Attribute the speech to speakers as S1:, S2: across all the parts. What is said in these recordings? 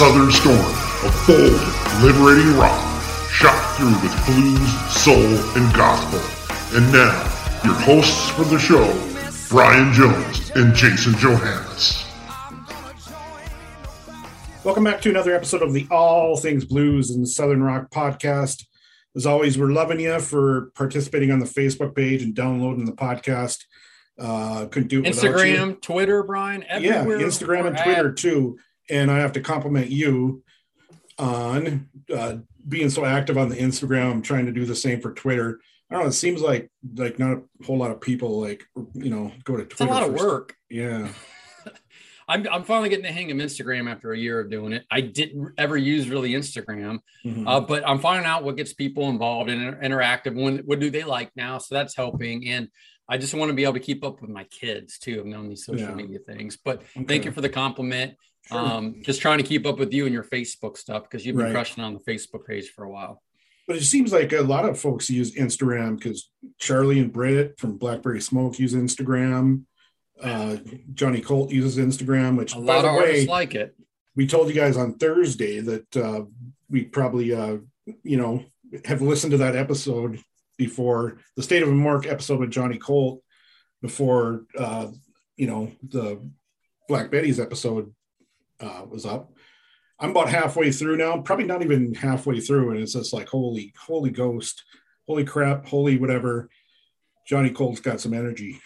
S1: southern storm a bold, liberating rock, shot through with blues, soul, and gospel. And now, your hosts for the show, Brian Jones and Jason Johannes.
S2: Welcome back to another episode of the All Things Blues and Southern Rock podcast. As always, we're loving you for participating on the Facebook page and downloading the podcast. Uh, couldn't do it without you.
S3: Instagram, Twitter, Brian,
S2: yeah. Instagram and Twitter
S3: at.
S2: too. And I have to compliment you on uh, being so active on the Instagram. I'm trying to do the same for Twitter. I don't know. It seems like like not a whole lot of people like you know go to Twitter.
S3: It's a lot of work.
S2: Yeah,
S3: I'm, I'm finally getting the hang of Instagram after a year of doing it. I didn't ever use really Instagram,
S2: Mhm.
S3: uh, but I'm finding out what gets people involved and inter- interactive. When, what do they like now? So that's helping. And I just want to be able to keep up with my kids too. I've known these social
S2: Yeah.
S3: media things, but
S2: Okay.
S3: thank you for the compliment.
S2: Sure.
S3: Um, just trying to keep up with you and your Facebook stuff because you've been
S2: Right.
S3: crushing on the Facebook page for a while.
S2: But it seems like a lot of folks use Instagram because Charlie and Britt from Blackberry Smoke use Instagram. Uh, Johnny Colt uses Instagram, which
S3: A
S2: by
S3: lot
S2: the
S3: of
S2: way,
S3: artists like it.
S2: we told you guys on Thursday that uh, we probably, uh, you know, have listened to that episode before the State of Mark episode with Johnny Colt before, uh, you know, the Black Betty's episode uh, was up. I'm about halfway through now, probably not even halfway through, and it's just like holy, holy ghost, holy crap, holy whatever. Johnny Colt's got some energy.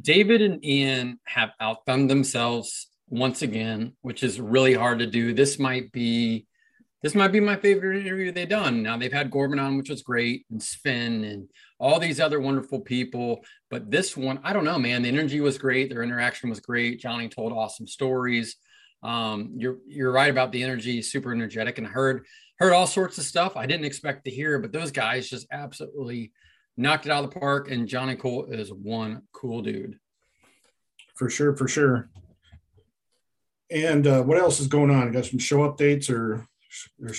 S3: David and Ian have outdone themselves once again, which is really hard to do. This might be this might be my favorite interview they've done. Now they've had Gorman on, which was great, and Sven and all these other wonderful people. But this one, I don't know, man. The energy was great. Their interaction was great. Johnny told awesome stories. Um, you're you're right about the energy, super energetic, and I heard heard all sorts of stuff I didn't expect to hear. But those guys just absolutely knocked it out of the park. And Johnny Colt is one cool dude.
S2: for sure, for sure. And uh, what else is going on? You got some show updates or? or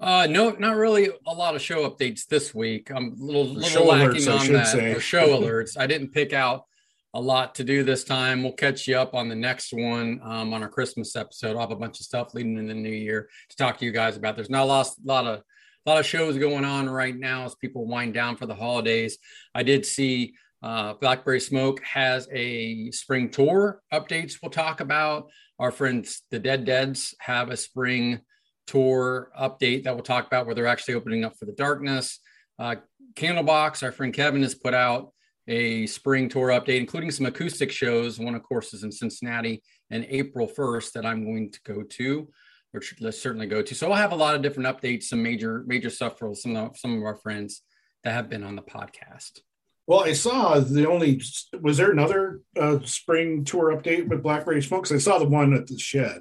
S3: Uh, no, not really a lot of show updates this week. I'm a little, little lacking
S2: alerts,
S3: on that.
S2: say.
S3: Or show alerts. I didn't pick out a lot to do this time. We'll catch you up on the next one um, on our Christmas episode. I'll have a bunch of stuff leading in the new year to talk to you guys about. There's not a lot, lot of a lot of shows going on right now as people wind down for the holidays. I did see uh, Blackberry Smoke has a spring tour updates we'll talk about. Our friends, the Dead Deads, have a spring tour update that we'll talk about where they're actually opening up for the darkness. Uh, Candlebox, our friend Kevin, has put out a spring tour update, including some acoustic shows. One, of course, is in Cincinnati and April 1st that I'm going to go to, or let's certainly go to. So I'll have a lot of different updates, some major major stuff for some of, some of our friends that have been on the podcast.
S2: Well, I saw the only was there another uh, spring tour update with Blackberry Smokes? I saw the one at the shed,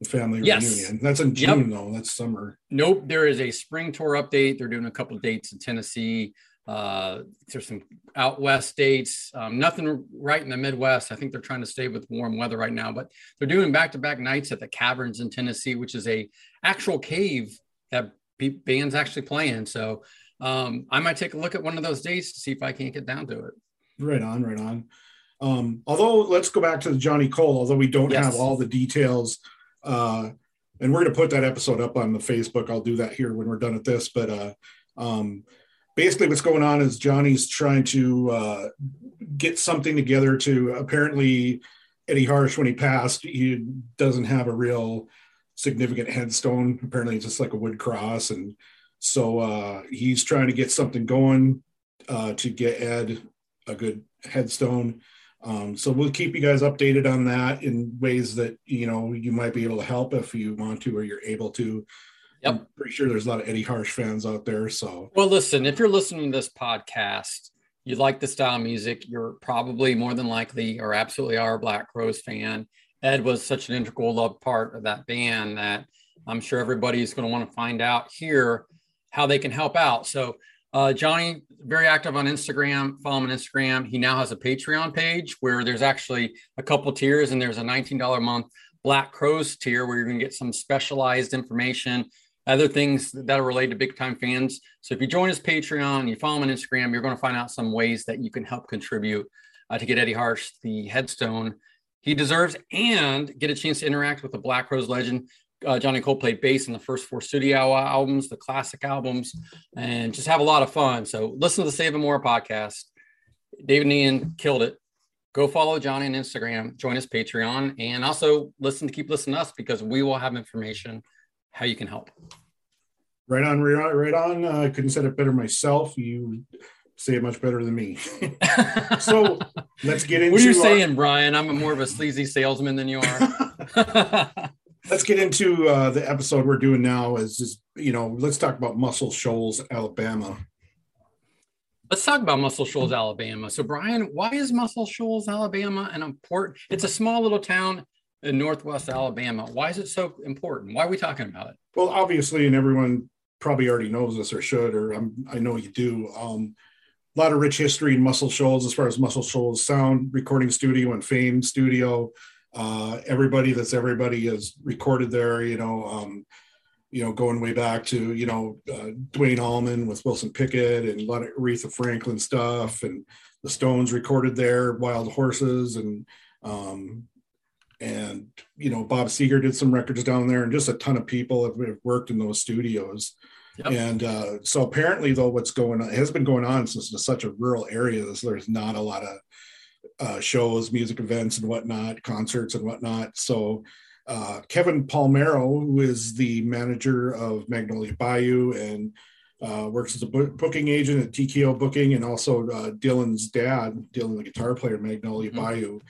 S2: the family
S3: Yes.
S2: reunion. That's in
S3: Yep.
S2: June though. That's summer.
S3: Nope, there is a spring tour update. They're doing a couple dates in Tennessee. Uh, there's some out west states, Um, nothing right in the Midwest. I think they're trying to stay with warm weather right now, but they're doing back to back nights at the Caverns in Tennessee, which is a actual cave that bands actually play in. So um, I might take a look at one of those dates to see if I can't get down to it.
S2: Right on, right on. Um, although let's go back to the Johnny Colt, although we don't
S3: Yes.
S2: have all the details. Uh, and we're gonna put that episode up on the Facebook. I'll do that here when we're done with this. But uh, um, basically what's going on is Johnny's trying to uh, get something together to apparently Eddie Harsch, when he passed, he doesn't have a real significant headstone. Apparently, it's just like a wood cross. And so uh, he's trying to get something going uh, to get Ed a good headstone. Um, so we'll keep you guys updated on that in ways that you know you might be able to help if you want to or you're able to.
S3: Yep.
S2: I'm pretty sure there's a lot of Eddie Harsch fans out there. So
S3: Well, listen, if you're listening to this podcast, you like the style of music, you're probably more than likely or absolutely are a Black Crowes fan. Ed was such an integral loved part of that band that I'm sure everybody's going to want to find out here how they can help out. So, uh, Johnny, very active on Instagram. Follow him on Instagram. He now has a Patreon page where there's actually a couple tiers, and there's a $19 a month Black Crowes tier where you're going to get some specialized information, other things that are related to big time fans. So if you join his Patreon, you follow him on Instagram, you're going to find out some ways that you can help contribute uh, to get Eddie Harsch the headstone he deserves and get a chance to interact with the Black Crowes legend. Uh, Johnny Colt played bass in the first four studio albums, the classic albums, and just have a lot of fun. So listen to the Save and More podcast. David Nian killed it. Go follow Johnny on Instagram, join his Patreon, and also listen to keep listening to us because we will have information how you can help.
S2: right on, right on. Uh, I couldn't said it better myself. You say it much better than me. so let's get into.
S3: What are you
S2: our-
S3: saying, Brian? I'm more of a sleazy salesman than you are.
S2: let's get into uh, the episode we're doing now. Is just you know, let's talk about Muscle Shoals, Alabama.
S3: Let's talk about Muscle Shoals, Alabama. So, Brian, why is Muscle Shoals, Alabama, an important? It's a small little town in Northwest Alabama. Why is it so important? Why are we talking about it?
S2: Well, obviously, and everyone probably already knows this or should, or I'm, I know you do. Um, a lot of rich history in Muscle Shoals as far as Muscle Shoals Sound Recording Studio and Fame Studio. Uh, everybody that's everybody is recorded there. You know, um, you know, going way back to you know uh, Duane Allman with Wilson Pickett and a lot of Aretha Franklin stuff, and the Stones recorded there, Wild Horses, and um, and you know Bob Seger did some records down there, and just a ton of people have, have worked in those studios.
S3: Yep.
S2: And uh, so apparently, though, what's going on has been going on since it's such a rural area. So there's not a lot of uh, shows, music events, and whatnot, concerts and whatnot. So uh, Kevin Palmero, who is the manager of Magnolia Bayou and uh, works as a book- booking agent at TKO Booking, and also uh, Dylan's dad, Dylan, the guitar player, Magnolia
S3: Mhm.
S2: Bayou.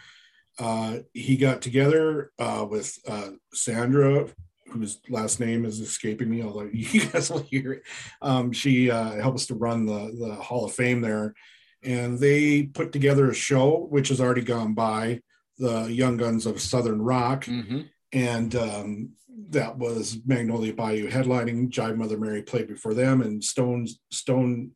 S2: Uh, he got together uh, with uh, Sandra, whose last name is escaping me, although you guys will hear it. Um, she uh, helps to run the, the Hall of Fame there. And they put together a show, which has already gone by, the Young Guns of Southern Rock
S3: hmm
S2: and um, that was Magnolia Bayou headlining. Jive Mother Mary played before them, and Stone's Stone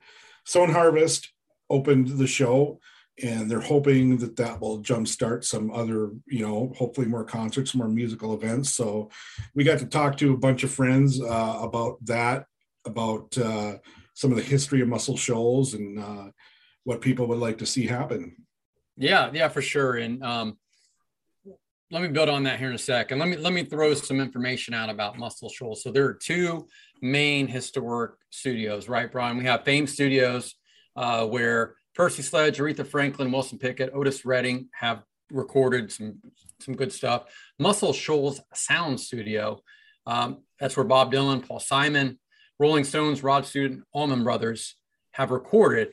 S2: Stone Harvest opened the show, and they're hoping that that will jumpstart some other, you know, hopefully more concerts, more musical events. So we got to talk to a bunch of friends uh, about that, about uh, some of the history of Muscle Shoals and uh, what people would like to see happen.
S3: Yeah, yeah, for sure. And um, let me build on that here in a second. Let me let me throw some information out about Muscle Shoals. So there are two main historic studios, right, Brian? We have Fame Studios, uh, where Percy Sledge, Aretha Franklin, Wilson Pickett, Otis Redding have recorded some some good stuff. Muscle Shoals Sound Studio, um, that's where Bob Dylan, Paul Simon, Rolling Stones, Rod Stewart, Allman Brothers have recorded.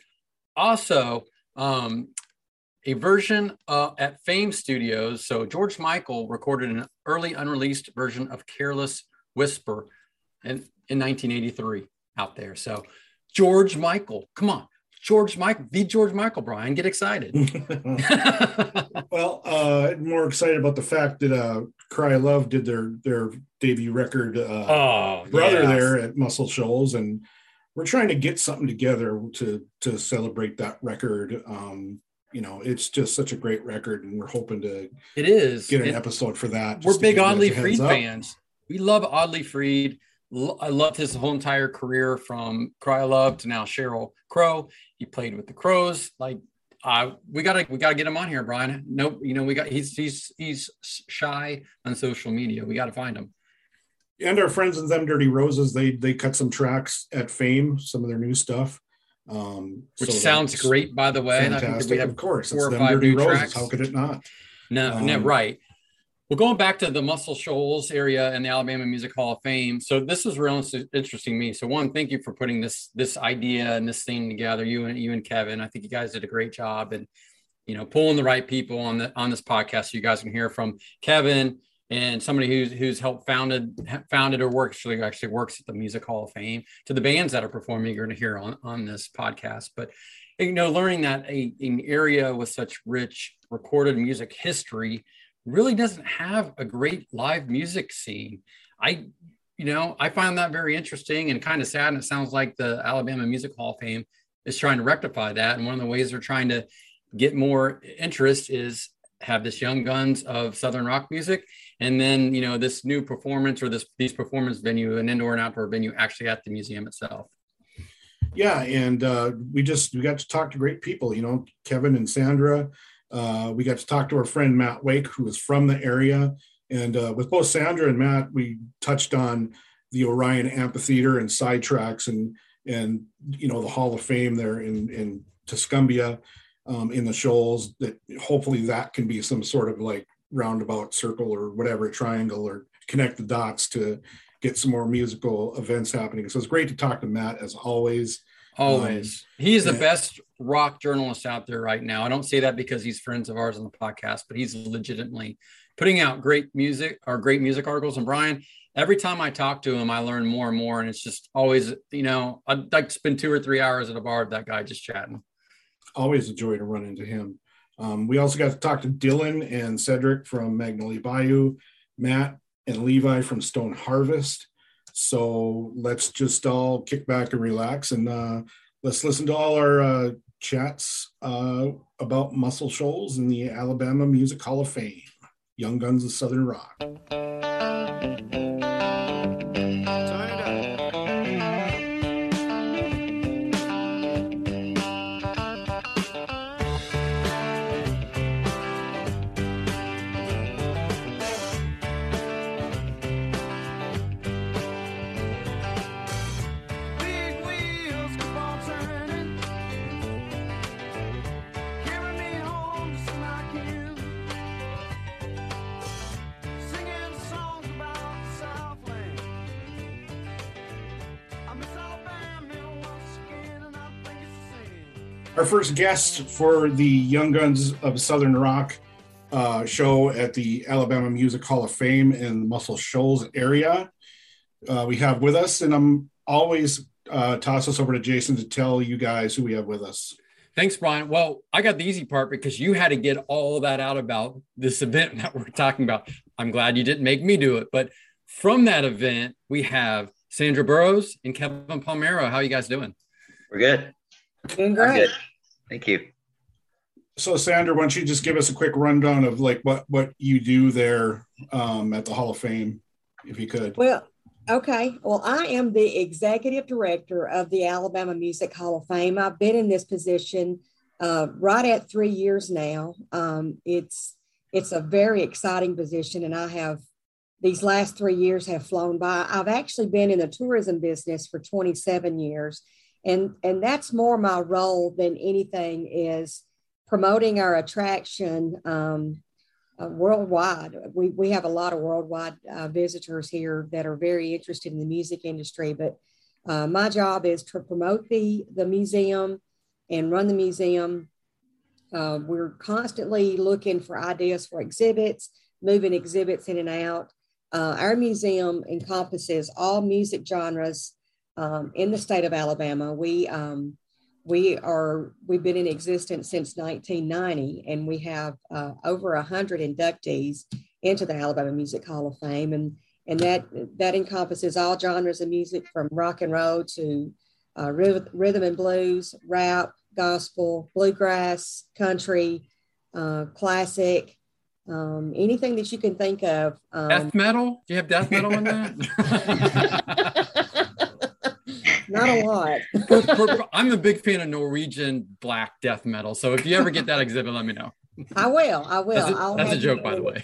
S3: Also, um, a version uh, at Fame Studios. So George Michael recorded an early unreleased version of Careless Whisper in, in 1983 out there. So George Michael, come on. George Michael, the George Michael, Brian, get excited.
S2: Well, uh, more excited about the fact that uh, Cry Love did their their debut record, uh,
S3: oh,
S2: brother
S3: yes.
S2: there at Muscle Shoals, and we're trying to get something together to to celebrate that record. Um, you know, it's just such a great record, and we're hoping to
S3: It is.
S2: get an
S3: It-
S2: episode for that.
S3: we're big
S2: give Audley
S3: Freed fans. We love Audley Freed. I loved his whole entire career from Cry Love to now Sheryl Crow. He played with the Crows. Like, uh, we gotta we gotta get him on here, Brian. Nope, you know we got he's he's he's shy on social media. We got to find him.
S2: And our friends in them Dirty Roses, they they cut some tracks at Fame, some of their new stuff. Um,
S3: Which
S2: so
S3: sounds great, by the way. And I think
S2: Fantastic,
S3: we have
S2: of course.
S3: four
S2: It's
S3: or
S2: them
S3: five
S2: Dirty
S3: new
S2: Roses.
S3: tracks.
S2: How could it not?
S3: No, no,
S2: Um,
S3: right. Well, going back to the Muscle Shoals area and the Alabama Music Hall of Fame. So this is real ins- interesting to me. So one, thank you for putting this this idea and this thing together. You and you and Kevin. I think you guys did a great job and you know pulling the right people on the on this podcast. So you guys can hear from Kevin, and somebody who's who's helped founded founded or works actually actually works at the Music Hall of Fame to the bands that are performing you're going to hear on on this podcast. But you know, learning that a, an area with such rich recorded music history really doesn't have a great live music scene. I you know, I find that very interesting and kind of sad. And it sounds like the Alabama Music Hall of Fame is trying to rectify that. And one of the ways they're trying to get more interest is have this young guns of Southern rock music. And then, you know, this new performance or this these performance venue, an indoor and outdoor venue actually at the museum itself.
S2: Yeah. And uh, we just, we got to talk to great people, you know, Kevin and Sandra. Uh, we got to talk to our friend Matt Wake, who is from the area. And uh, with both Sandra and Matt, we touched on the Orion Amphitheater and sidetracks and and you know the Hall of Fame there in in Tuscumbia um, in the shoals. That hopefully that can be some sort of like roundabout circle or whatever triangle or connect the dots to get some more musical events happening. So it's great to talk to Matt as always.
S3: Always. Um, he's the best rock journalist out there right now. I don't say that because he's friends of ours on the podcast, but he's legitimately putting out great music or great music articles. And Brian, every time I talk to him, I learn more and more. And it's just always, you know, I'd like to spend two or three hours at a bar with that guy just chatting.
S2: Always a joy to run into him. Um, we also got to talk to Dylan and Cedric from Magnolia Bayou, Matt and Levi from Stone Harvest. So let's just all kick back and relax and uh, let's listen to all our uh, chats uh, about Muscle Shoals and the Alabama Music Hall of Fame. Young Guns of Southern Rock. Our first guest for the Young Guns of Southern Rock uh, show at the Alabama Music Hall of Fame in the Muscle Shoals area. Uh, we have with us, and I'm always uh, toss us over to Jason to tell you guys who we have with us.
S3: Thanks, Brian. Well, I got the easy part because you had to get all that out about this event that we're talking about. I'm glad you didn't make me do it. But from that event, we have Sandra Burrows and Kevin Palmero. How are you guys doing?
S4: We're good.
S5: Doing great.
S4: Thank you.
S2: So, Sandra, why don't you just give us a quick rundown of like what what you do there um, at the Hall of Fame, if you could?
S5: Well, okay. Well, I am the executive director of the Alabama Music Hall of Fame. I've been in this position uh, right at three years now. Um, it's it's a very exciting position, and I have these last three years have flown by. I've actually been in the tourism business for 27 years and and that's more my role than anything is promoting our attraction um, uh, worldwide. We, we have a lot of worldwide uh, visitors here that are very interested in the music industry, but uh, my job is to promote the, the museum and run the museum. Uh, we're constantly looking for ideas for exhibits, moving exhibits in and out. Uh, our museum encompasses all music genres um, in the state of Alabama. We um, we are we've been in existence since 1990, and we have uh, over hundred inductees into the Alabama Music Hall of Fame, and and that that encompasses all genres of music from rock and roll to uh, rhythm and blues, rap, gospel, bluegrass, country, uh, classic, um, anything that you can think of.
S3: Um, death metal? Do you have death metal in that?
S5: not a lot.
S3: I'm a big fan of Norwegian black death metal. So if you ever get that exhibit, let me know.
S5: I will. I will.
S3: That's a, that's a joke, by the way.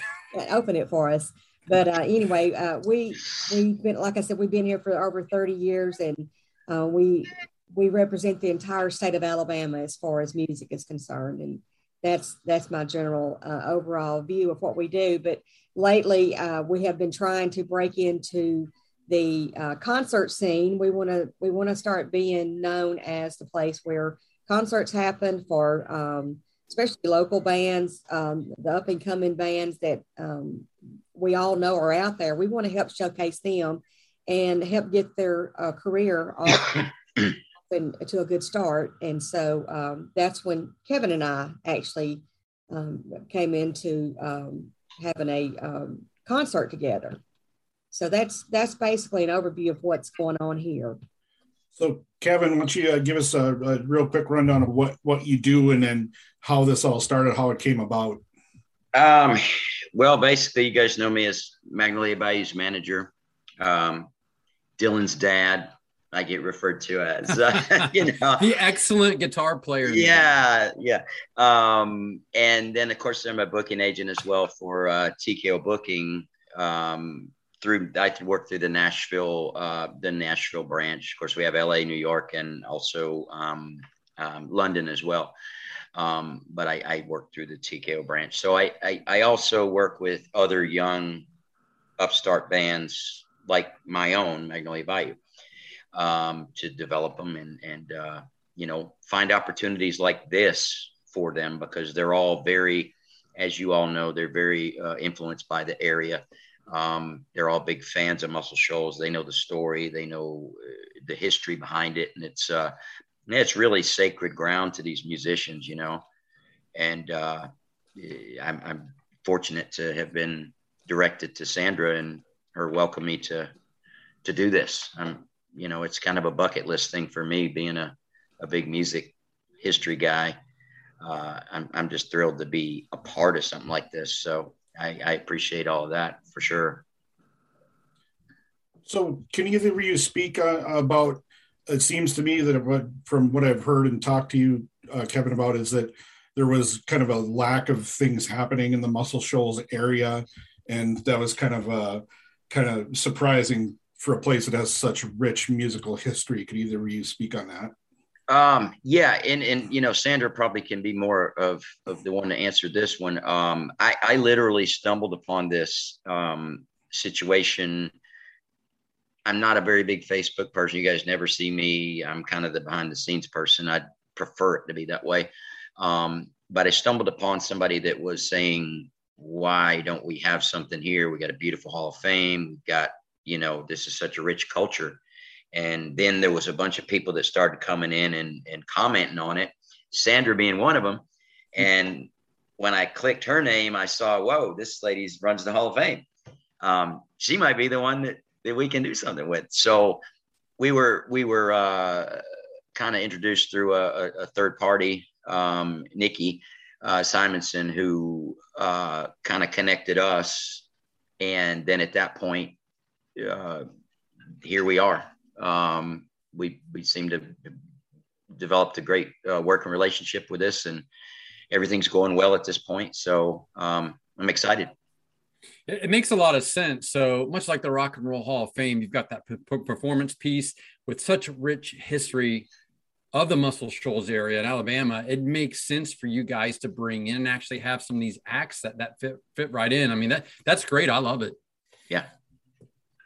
S5: Open it for us. But uh, anyway, uh, we we've been like I said, we've been here for over 30 years, and uh, we we represent the entire state of Alabama as far as music is concerned, and that's that's my general uh, overall view of what we do. But lately, uh, we have been trying to break into the uh, concert scene, we want to we want to start being known as the place where concerts happen for um, especially local bands, um, the up and coming bands that um, we all know are out there. We want to help showcase them and help get their uh, career off and to a good start. And so um, that's when Kevin and I actually um, came into um, having a um, concert together. So that's that's basically an overview of what's going on here.
S2: So, Kevin, why don't you uh, give us a, a, real quick rundown of what what you do and then how this all started, how it came about?
S4: Um, well, basically, you guys know me as Magnolia Bayou's manager. Um, Dylan's dad, I get referred to as, uh, you know,
S3: the excellent guitar player.
S4: Yeah, yeah. Um, and then, of course, I'm a booking agent as well for uh, TKO Booking. Um, through I work through the Nashville, uh, the Nashville branch. Of course, we have LA, New York, and also um, um, London as well. Um, but I, I, work through the TKO branch. So I, I, I, also work with other young upstart bands like my own Magnolia Bayou um, to develop them and, and uh, you know, find opportunities like this for them because they're all very, as you all know, they're very uh, influenced by the area. Um, they're all big fans of Muscle Shoals. They know the story, they know uh, the history behind it, and it's uh, it's really sacred ground to these musicians, you know. And uh, I'm, I'm fortunate to have been directed to Sandra and her welcome me to to do this. I'm, you know, it's kind of a bucket list thing for me, being a, a big music history guy. Uh, I'm, I'm just thrilled to be a part of something like this. So I, I appreciate all of that for sure.
S2: So, can either of you speak uh, about? It seems to me that from what I've heard and talked to you, uh, Kevin, about is that there was kind of a lack of things happening in the Muscle Shoals area, and that was kind of uh, kind of surprising for a place that has such rich musical history. Could either of you speak on that?
S4: Um, yeah, and and you know, Sandra probably can be more of of the one to answer this one. Um, I, I literally stumbled upon this um, situation. I'm not a very big Facebook person. You guys never see me. I'm kind of the behind the scenes person. I prefer it to be that way. Um, but I stumbled upon somebody that was saying, "Why don't we have something here? We got a beautiful Hall of Fame. We've got, you know, this is such a rich culture." And then there was a bunch of people that started coming in and, and commenting on it, Sandra being one of them. And when I clicked her name, I saw, whoa, this lady runs the Hall of Fame. Um, she might be the one that, that we can do something with. So we were we were uh, kind of introduced through a, a third party, um, Nikki uh, Simonson, who uh, kind of connected us. And then at that point, uh, here we are um, we we seem to developed a great uh, working relationship with this, and everything's going well at this point. So um, I'm excited.
S3: It, makes a lot of sense. So much like the Rock and Roll Hall of Fame, you've got that p- performance piece with such rich history of the Muscle Shoals area in Alabama. It makes sense for you guys to bring in and actually have some of these acts that that fit fit right in. I mean that that's great. I love it.
S4: Yeah.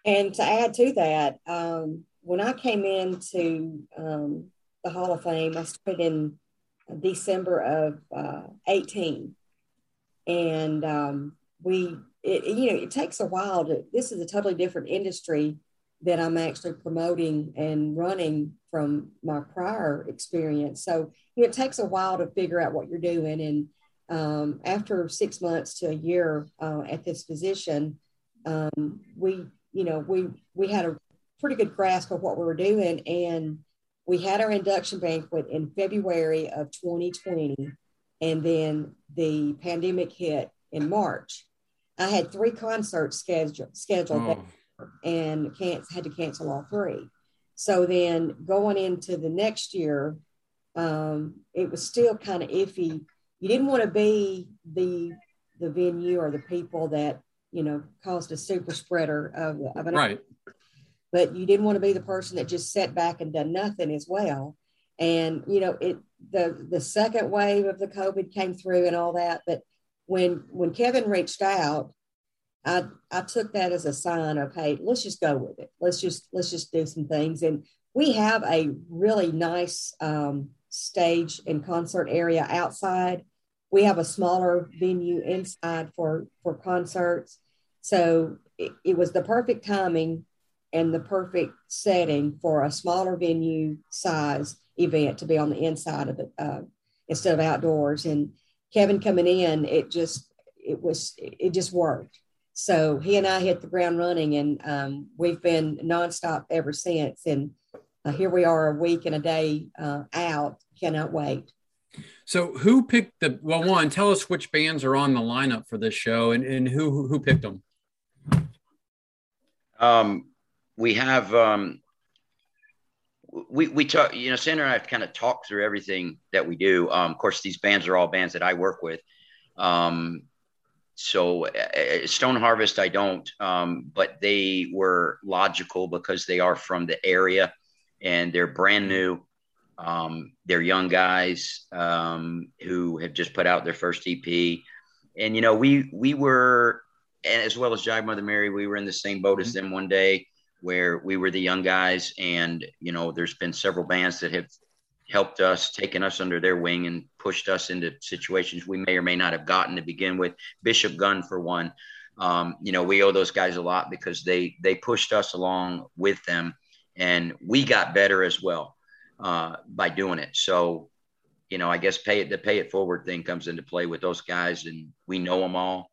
S5: And to add to that, um, when I came into um, the Hall of Fame, I started in December of uh, 18. And um, we, it, you know, it takes a while to, this is a totally different industry that I'm actually promoting and running from my prior experience. So, you know, it takes a while to figure out what you're doing. And um, after six months to a year uh, at this position, um, we, you know, we, we had a pretty good grasp of what we were doing. And we had our induction banquet in February of 2020. And then the pandemic hit in March. I had three concerts scheduled, scheduled oh. and can't, had to cancel all three. So then going into the next year, um, it was still kind of iffy. You didn't want to be the the venue or the people that you know caused a super spreader of, of an
S3: right
S5: but you didn't want to be the person that just sat back and done nothing as well. And you know, it the the second wave of the COVID came through and all that. But when when Kevin reached out, I I took that as a sign of hey, let's just go with it. Let's just let's just do some things. And we have a really nice um, stage and concert area outside. We have a smaller venue inside for for concerts. So it, it was the perfect timing and the perfect setting for a smaller venue size event to be on the inside of it uh, instead of outdoors. And Kevin coming in, it just it was it just worked. So he and I hit the ground running, and um, we've been nonstop ever since. And uh, here we are, a week and a day uh, out. Cannot wait.
S3: So, who picked the? Well, one, tell us which bands are on the lineup for this show, and, and who who picked them.
S4: Um, we have um, we we talk. You know, Sandra and I have kind of talked through everything that we do. Um, of course, these bands are all bands that I work with. Um, so uh, Stone Harvest, I don't, um, but they were logical because they are from the area and they're brand new. Um, they're young guys um, who have just put out their first EP, and you know we we were, and as well as Jive Mother Mary, we were in the same boat as them one day where we were the young guys, and you know there's been several bands that have helped us, taken us under their wing, and pushed us into situations we may or may not have gotten to begin with. Bishop Gunn, for one, um, you know, we owe those guys a lot because they they pushed us along with them, and we got better as well uh, by doing it. So, you know, I guess pay it the pay it forward thing comes into play with those guys, and we know them all.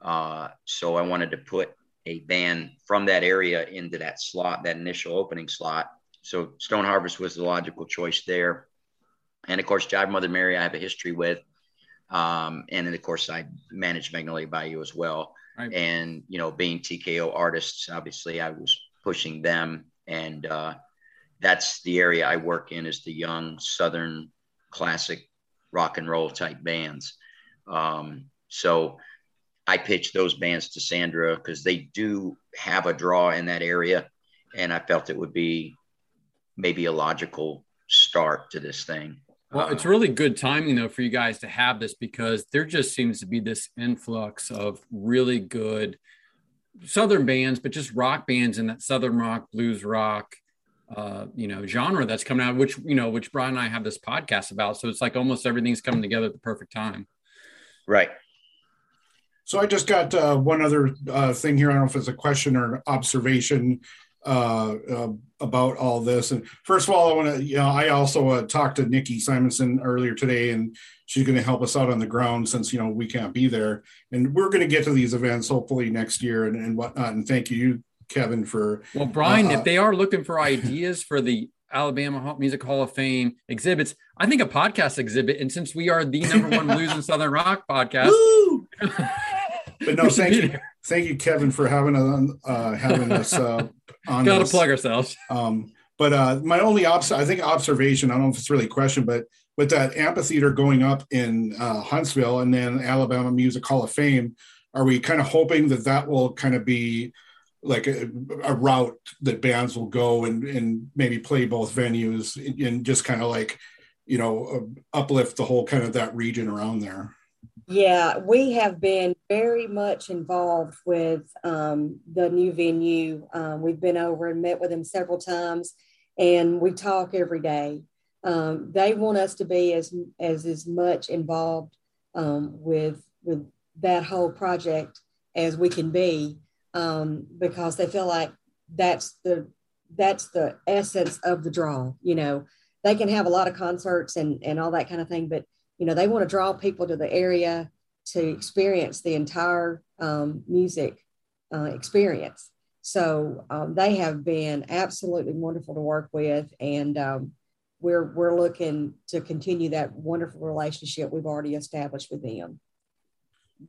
S4: Uh, so I wanted to put a band from that area into that slot, that initial opening slot, so Stone Harvest was the logical choice there. And of course, Jive Mother Mary, I have a history with. Um, and then, of course, I manage Magnolia Bayou as well. Right. And, you know, being TKO artists, obviously, I was pushing them. And uh, that's the area I work in is the young Southern classic rock and roll type bands. Um, so I pitched those bands to Sandra because they do have a draw in that area. And I felt it would be maybe a logical start to this thing.
S3: Well, it's really good timing though for you guys to have this because there just seems to be this influx of really good southern bands, but just rock bands in that southern rock, blues rock, uh, you know, genre that's coming out, which you know, which Brian and I have this podcast about. So it's like almost everything's coming together at the perfect time.
S4: Right.
S2: So I just got uh, one other uh, thing here. I don't know if it's a question or an observation uh, uh, about all this. And first of all, I want to, you know, I also uh, talked to Nikki Simonson earlier today, and she's going to help us out on the ground since you know we can't be there. And we're going to get to these events hopefully next year and, and whatnot. And thank you, Kevin, for
S3: well, Brian. if uh, they are looking for ideas for the Alabama Music Hall of Fame exhibits, I think a podcast exhibit. And since we are the number one blues and southern rock podcast.
S2: but no, thank you, thank you, Kevin, for having us uh, having us uh,
S3: on. Got to plug ourselves.
S2: Um, but uh, my only obs- I think observation. I don't know if it's really a question, but with that amphitheater going up in uh, Huntsville and then Alabama Music Hall of Fame, are we kind of hoping that that will kind of be like a, a route that bands will go and and maybe play both venues and just kind of like you know uplift the whole kind of that region around there?
S5: Yeah, we have been very much involved with um, the new venue. Um, we've been over and met with them several times, and we talk every day. Um, they want us to be as as as much involved um, with with that whole project as we can be, um, because they feel like that's the that's the essence of the draw. You know, they can have a lot of concerts and and all that kind of thing, but you know they want to draw people to the area to experience the entire um, music uh, experience. So um, they have been absolutely wonderful to work with and um, we're we're looking to continue that wonderful relationship we've already established with them.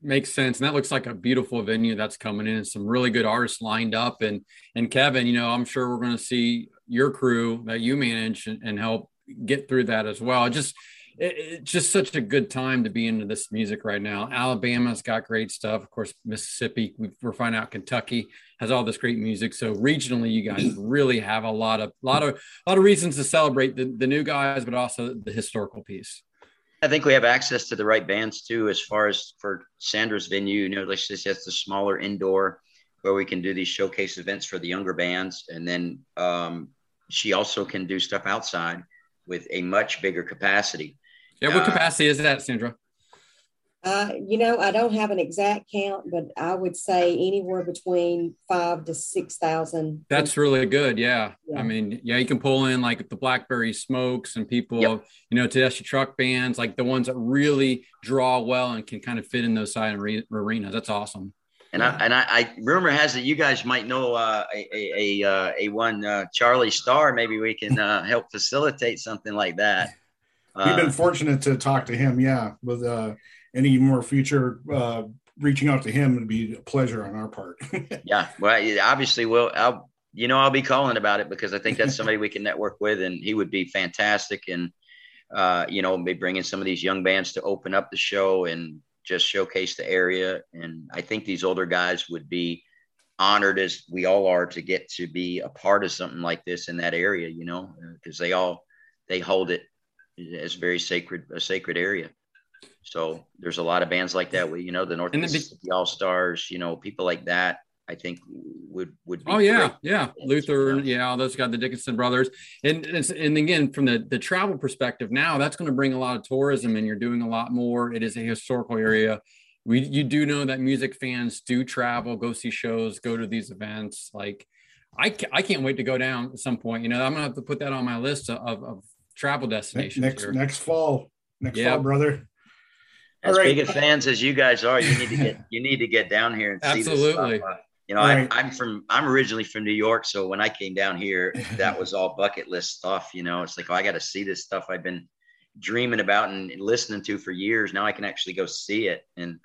S3: Makes sense. And that looks like a beautiful venue that's coming in. And some really good artists lined up. And and kevin you know i'm sure we're going to see your crew that you manage and, and help get through that as well. Just it, it's just such a good time to be into this music right now. Alabama's got great stuff. Of course, Mississippi, we're finding out Kentucky has all this great music. So regionally, you guys really have a lot of lot of a lot of reasons to celebrate the, the new guys, but also the historical piece.
S4: I think we have access to the right bands too, as far as for Sandra's venue. You know, let's just it's the smaller indoor where we can do these showcase events for the younger bands, and then um, she also can do stuff outside with a much bigger capacity.
S3: Yeah, what uh, capacity is that, Sandra?
S5: Uh, you know, I don't have an exact count, but I would say anywhere between five to six thousand.
S3: That's really good. Yeah.
S5: Yeah.
S3: I mean, yeah, you can pull in like the Blackberry Smokes and people,
S4: Yep.
S3: you know, Tedeschi Trucks Bands, like the ones that really draw well and can kind of fit in those side arenas. That's awesome.
S4: And I and I, I rumor has it you guys might know uh, a a a, uh, a one uh, Charlie Starr. Maybe we can uh, help facilitate something like that.
S2: We've
S4: Uh,
S2: been fortunate to talk to him. Yeah, with uh, any more future uh, reaching out to him would be a pleasure on our part.
S4: yeah, well, obviously, we'll. I'll you know I'll be calling about it because I think that's somebody we can network with, and he would be fantastic. And uh, you know, be bringing some of these young bands to open up the show and just showcase the area. And I think these older guys would be honored as we all are to get to be a part of something like this in that area. You know, because they all they hold it as very sacred a sacred area. So there's a lot of bands like that. We, you know, the North Mississippi All Stars, you know, people like that. I think would would be.
S3: Oh yeah, yeah. Luther, yeah, all those got the Dickinson brothers, and and again from the the travel perspective, now that's going to bring a lot of tourism, and you're doing a lot more. It is a historical area. We you do know that music fans do travel, go see shows, go to these events. Like I I can't wait to go down at some point. You know, I'm gonna have to put that on my list of of travel destinations.
S2: next
S3: here.
S2: next fall, next
S3: Yeah.
S2: fall, brother.
S4: As
S2: All right.
S4: big of fans as you guys are, you need to get you need to get down here and see this
S3: Absolutely.
S4: stuff. Uh, You know,
S2: All
S4: I,
S2: right.
S4: I'm from I'm originally from New York, so when I came down here, that was all bucket list stuff. You know, it's like, oh, I got to see this stuff I've been dreaming about and listening to for years. Now I can actually go see it, and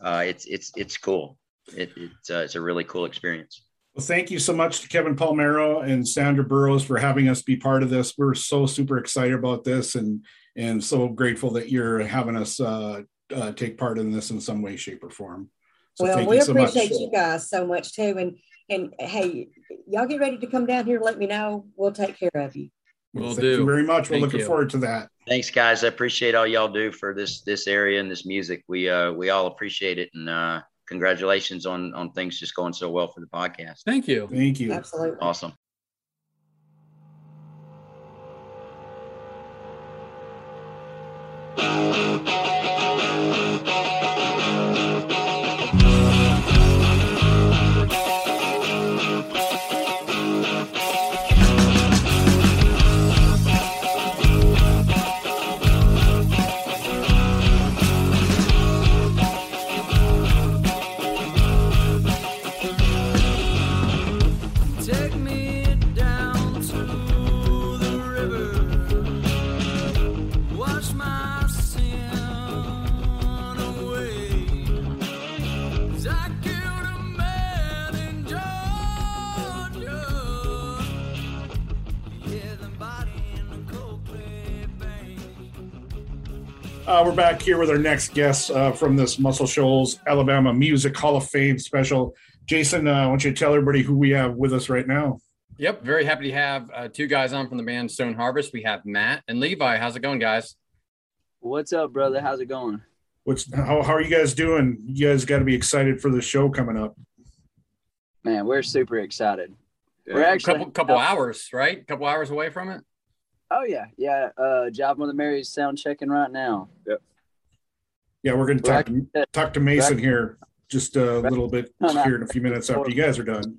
S4: uh, it's it's it's cool. It, it's uh, it's a really cool experience.
S2: Well, thank you so much to Kevin Palmero and Sandra Burrows for having us be part of this. We're so super excited about this and and so grateful that you're having us uh, uh, take part in this in some way, shape, or form. So
S5: well,
S2: thank
S5: we
S2: you so much.
S5: appreciate you guys so much too. And and hey, y'all get ready to come down here. Let me know. We'll take care of you.
S3: We'll
S2: thank
S3: do.
S2: you very much. We're looking
S3: you.
S2: forward to that.
S4: Thanks, guys. I appreciate all y'all do for this this area and this music. We uh we all appreciate it, and uh, congratulations on on things just going so well for the podcast.
S3: Thank you.
S2: Thank you.
S5: Absolutely.
S4: Awesome.
S6: Take
S2: Uh, we're back here with our next guest uh, from this Muscle Shoals Alabama Music Hall of Fame special. Jason, uh, I want you to tell everybody who we have with us right now.
S3: Yep, very happy to have uh, two guys on from the band Stone Harvest. We have Matt and Levi. How's it going, guys?
S7: What's up, brother? How's it going?
S2: What's how, how are you guys doing? You guys got to be excited for the show coming up.
S7: Man, we're super excited. We're
S3: A
S7: actually
S3: couple couple hours, right? A couple hours away from it.
S7: Oh yeah, yeah. Uh, Jive Mother Mary's sound checking right now.
S2: Yeah, we're going to talk to, talk to Mason
S7: Right.
S2: here just a
S7: Right.
S2: little bit
S7: No, no.
S2: here in a few minutes after you guys are done.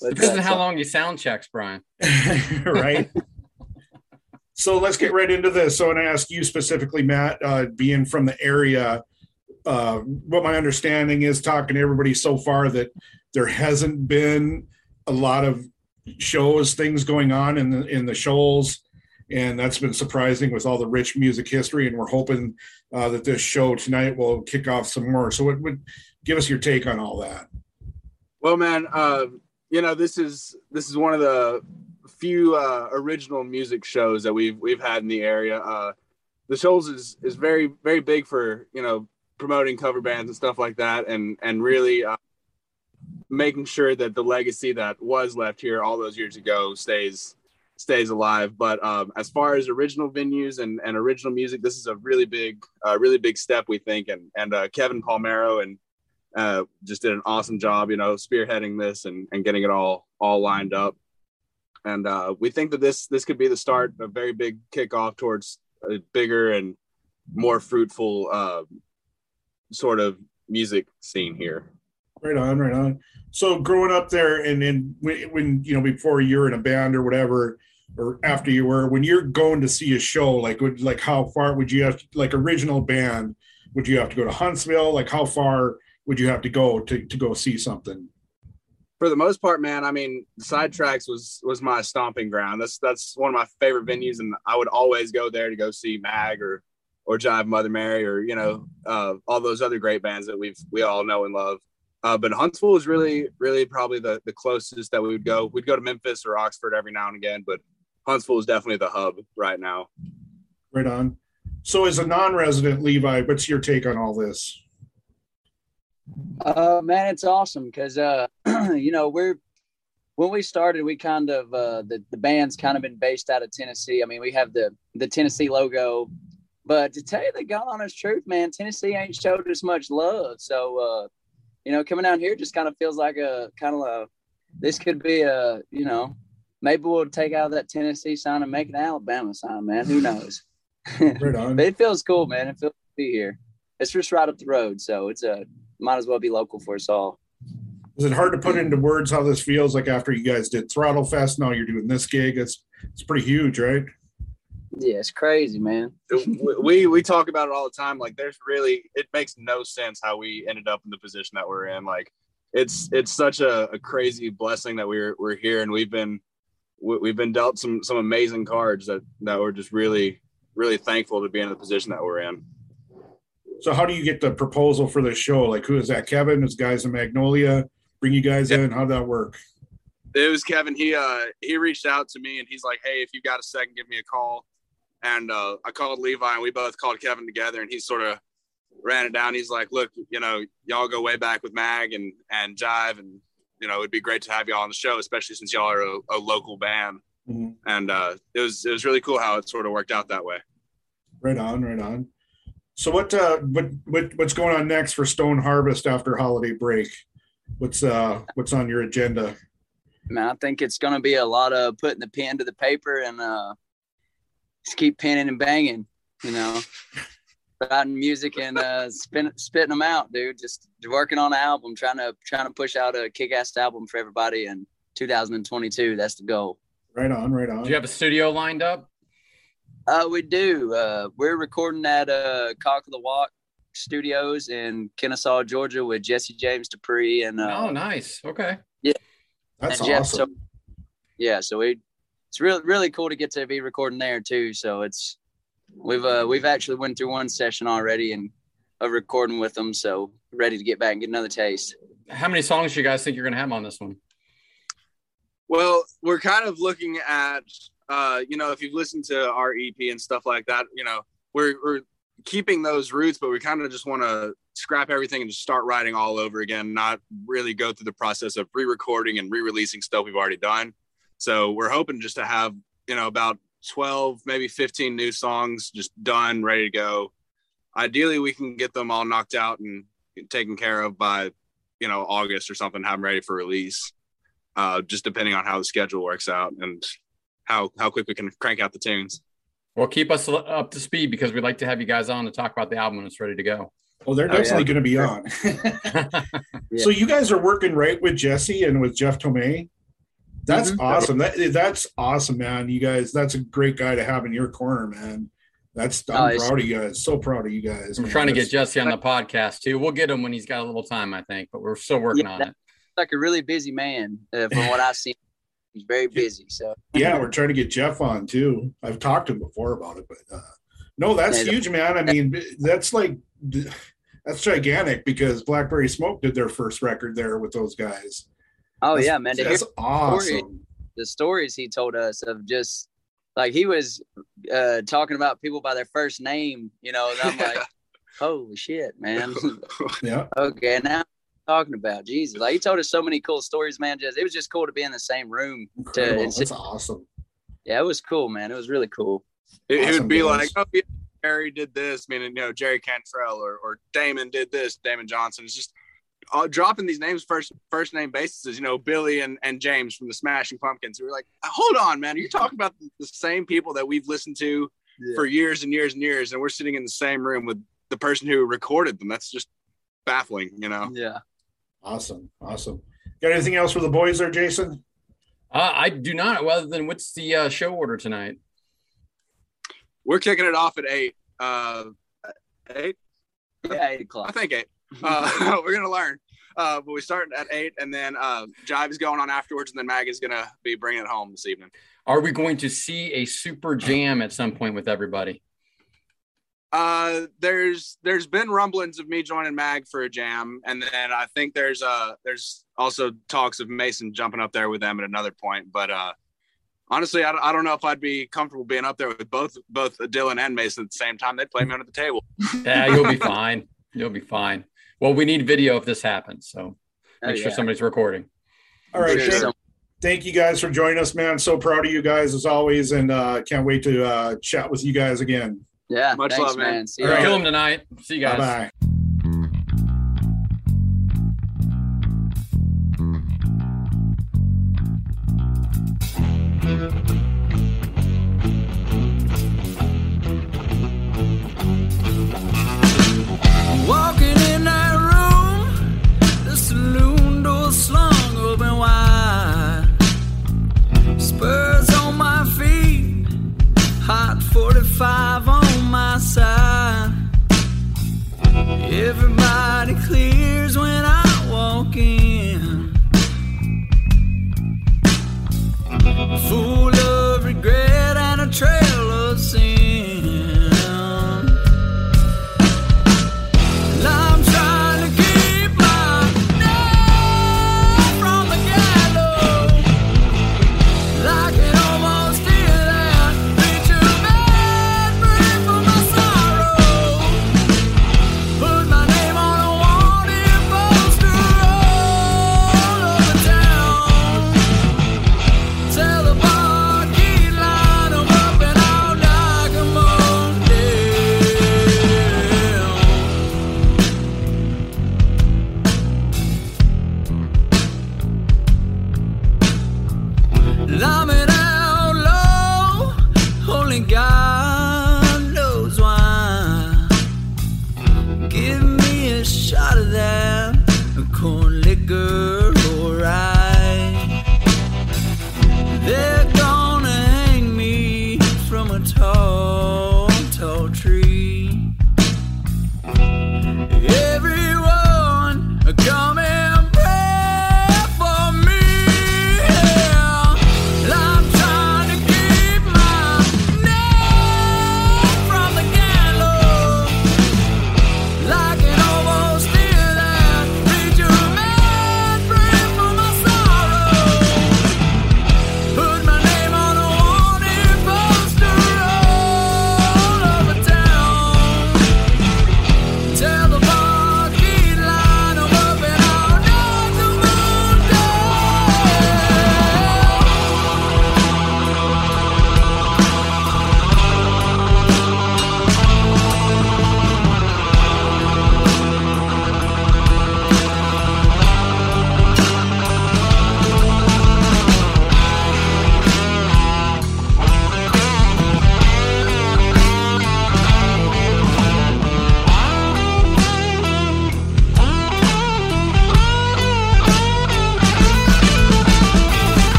S7: But,
S3: Depends on
S7: uh,
S3: how long you sound checks, Brian.
S2: right? so let's get right into this. So, I want to ask you specifically, Matt, uh, being from the area, uh, what my understanding is, talking to everybody so far, that there hasn't been a lot of shows, things going on in the in the shoals, and that's been surprising with all the rich music history. And we're hoping uh, that this show tonight will kick off some more. So, what would give us your take on all that?
S8: Well, man, uh, you know this is this is one of the few uh, original music shows that we've we've had in the area. Uh, the Shoals is is very very big for you know promoting cover bands and stuff like that, and and really uh, making sure that the legacy that was left here all those years ago stays stays alive. But um, as far as original venues and, and original music, this is a really big uh, really big step we think, and and uh, Kevin Palmero and uh, just did an awesome job, you know, spearheading this and, and getting it all all lined up. And uh, we think that this this could be the start, a very big kickoff towards a bigger and more fruitful uh, sort of music scene here.
S2: Right on, right on. So growing up there, and then when, you know before you're in a band or whatever, or after you were, when you're going to see a show, like would like how far would you have to, like original band? Would you have to go to Huntsville? Like how far would you have to go to to go see something?
S8: For the most part, man, I mean, Sidetracks was was my stomping ground. That's that's one of my favorite venues, and I would always go there to go see Mag or or Jive Mother Mary or you know uh, all those other great bands that we've we all know and love. Uh, but Huntsville is really, really probably the, the closest that we would go. We'd go to Memphis or Oxford every now and again, but Huntsville is definitely the hub right now.
S2: Right on. So as a non-resident Levi, what's your take on all this?
S7: Uh, man, it's awesome because uh, you know we're when we started, we kind of uh, the the band's kind of been based out of Tennessee. I mean, we have the the Tennessee logo, but to tell you the God honest truth, man, Tennessee ain't showed us much love. So uh, you know, coming down here just kind of feels like a kind of a this could be a you know maybe we'll take out that Tennessee sign and make an Alabama sign, man. Who knows?
S2: Right on.
S7: but it feels cool, man. It feels to be here. It's just right up the road, so it's a might as well be local for us all.
S2: Is it hard to put into words how this feels like after you guys did Throttle Fest? Now you're doing this gig. It's it's pretty huge, right?
S7: Yeah, it's crazy, man.
S8: we we talk about it all the time. Like, there's really it makes no sense how we ended up in the position that we're in. Like, it's it's such a, a crazy blessing that we're we're here and we've been we- we've been dealt some some amazing cards that that we're just really really thankful to be in the position that we're in.
S2: So how do you get the proposal for this show? Like who is that? Kevin? Is guys in Magnolia? Bring you guys in? How'd that work?
S8: it was Kevin. He uh he reached out to me and he's like, "Hey, if you got a second, give me a call." And uh, I called Levi and we both called Kevin together, and he sort of ran it down. He's like, "Look, you know, y'all go way back with Mag and and Jive, and you know, it'd be great to have y'all on the show, especially since y'all are a, a local band."
S2: Mhm.
S8: And uh, it was it was really cool how it sort of worked out that way.
S2: Right on, right on. So what uh what, what what's going on next for Stone Harvest after holiday break? What's uh what's on your agenda?
S7: Man, I think it's gonna be a lot of putting the pen to the paper and uh just keep penning and banging, you know. Writing music and uh spin, spitting them out, dude. Just working on an album, trying to trying to push out a kick ass album for everybody in 2022. That's the goal.
S2: Right on, right on.
S3: Do you have a studio lined up?
S7: Uh, we do. Uh, we're recording at uh, Cock of the Walk Studios in Kennesaw, Georgia, with Jesse James Dupree and uh,
S3: oh, nice. Okay. Yeah.
S2: That's
S7: and Jeff.
S2: awesome.
S7: So, yeah, so we it's really really cool to get to be recording there too. So it's we've uh we've actually went through one session already and of recording with them. So ready to get back and get another taste.
S3: How many songs do you guys think you're gonna have on this one?
S8: Well, we're kind of looking at, uh, you know, if you've listened to our EP and stuff like that, you know, we're, we're keeping those roots, but we kind of just want to scrap everything and just start writing all over again, not really go through the process of re-recording and re-releasing stuff we've already done. So we're hoping just to have, you know, about 12, maybe 15 new songs just done, ready to go. Ideally, we can get them all knocked out and taken care of by, you know, August or something, have them ready for release uh, just depending on how the schedule works out and how how quick we can crank out the tunes.
S3: Well, keep us up to speed because we'd like to have you guys on to talk about the album when it's ready to go.
S2: Well, they're
S7: Oh, yeah.
S2: definitely going to be on.
S7: Yeah.
S2: So you guys are working right with Jesse and with Jeff Tomei. That's
S7: Mhm.
S2: awesome. That that's awesome, man. You guys, that's a great guy to have in your corner, man. That's I'm
S7: it's-
S2: proud of you guys. So proud of you guys.
S3: I'm
S2: man.
S3: trying to get Jesse on the podcast too. We'll get him when he's got a little time, I think, but we're still working
S7: Yeah,
S3: on it.
S7: Like a really busy man, uh, from what I've seen. He's very busy. So
S2: yeah, we're trying to get Jeff on too. I've talked to him before about it, but uh, no, that's
S7: Yeah,
S2: huge, man. I mean, that's like that's gigantic because Blackberry Smoke did their first record there with those guys.
S7: Oh
S2: That's-
S7: yeah, man. To
S2: that's awesome.
S7: the stories he told us of just like he was uh talking about people by their first name, you know, and I'm like, holy shit, man.
S2: Yeah,
S7: okay, now talking about Jesus. Like he told us so many cool stories, man. Just it was just cool to be in the same room.
S2: incredible.
S7: it's-
S2: that's awesome.
S7: Yeah, it was cool, man. It was really cool.
S8: It, it would be
S2: guys.
S8: like, oh, yeah, Jerry did this, meaning you know Jerry Cantrell or or Damon did this, Damon Johnson. It's just uh, dropping these names first first name basis. You know, Billy and and James from the Smashing Pumpkins. We were like, hold on, man, you're you talking about the, the same people that we've listened to for years and years and years, and we're sitting in the same room with the person who recorded them. That's just baffling, you know.
S7: Yeah.
S2: Awesome, awesome. Got anything else for the boys there, Jason?
S3: Uh, I do not. Other than what's the uh, show order tonight?
S8: We're kicking it off at eight. Uh, eight,
S7: Yeah, eight o'clock.
S8: I think eight. Uh, we're gonna learn. Uh, but we start at eight, and then uh, Jive is going on afterwards, and then Mag is gonna be bringing it home this evening.
S3: Are we going to see a super jam at some point with everybody?
S8: Uh, there's there's been rumblings of me joining Mag for a jam, and then I think there's uh there's also talks of Mason jumping up there with them at another point. But uh, honestly, I, I don't know if I'd be comfortable being up there with both both Dylan and Mason at the same time. They'd play me under the table.
S3: Yeah, you'll be fine. You'll be fine. Well, we need video if this happens, so
S7: Oh,
S3: make sure
S7: yeah.
S3: somebody's recording.
S2: All right,
S7: Sure,
S2: Shane. Thank you guys for joining us, man. So proud of you guys as always, and uh, can't wait to uh, chat with you guys again.
S7: yeah.
S8: Much
S7: thanks,
S8: love, man.
S7: man. See you
S2: All right.
S3: Kill him tonight. See you guys.
S2: Bye bye.
S6: 45 on my side. Everybody clears when I walk in. Full of regret and a trail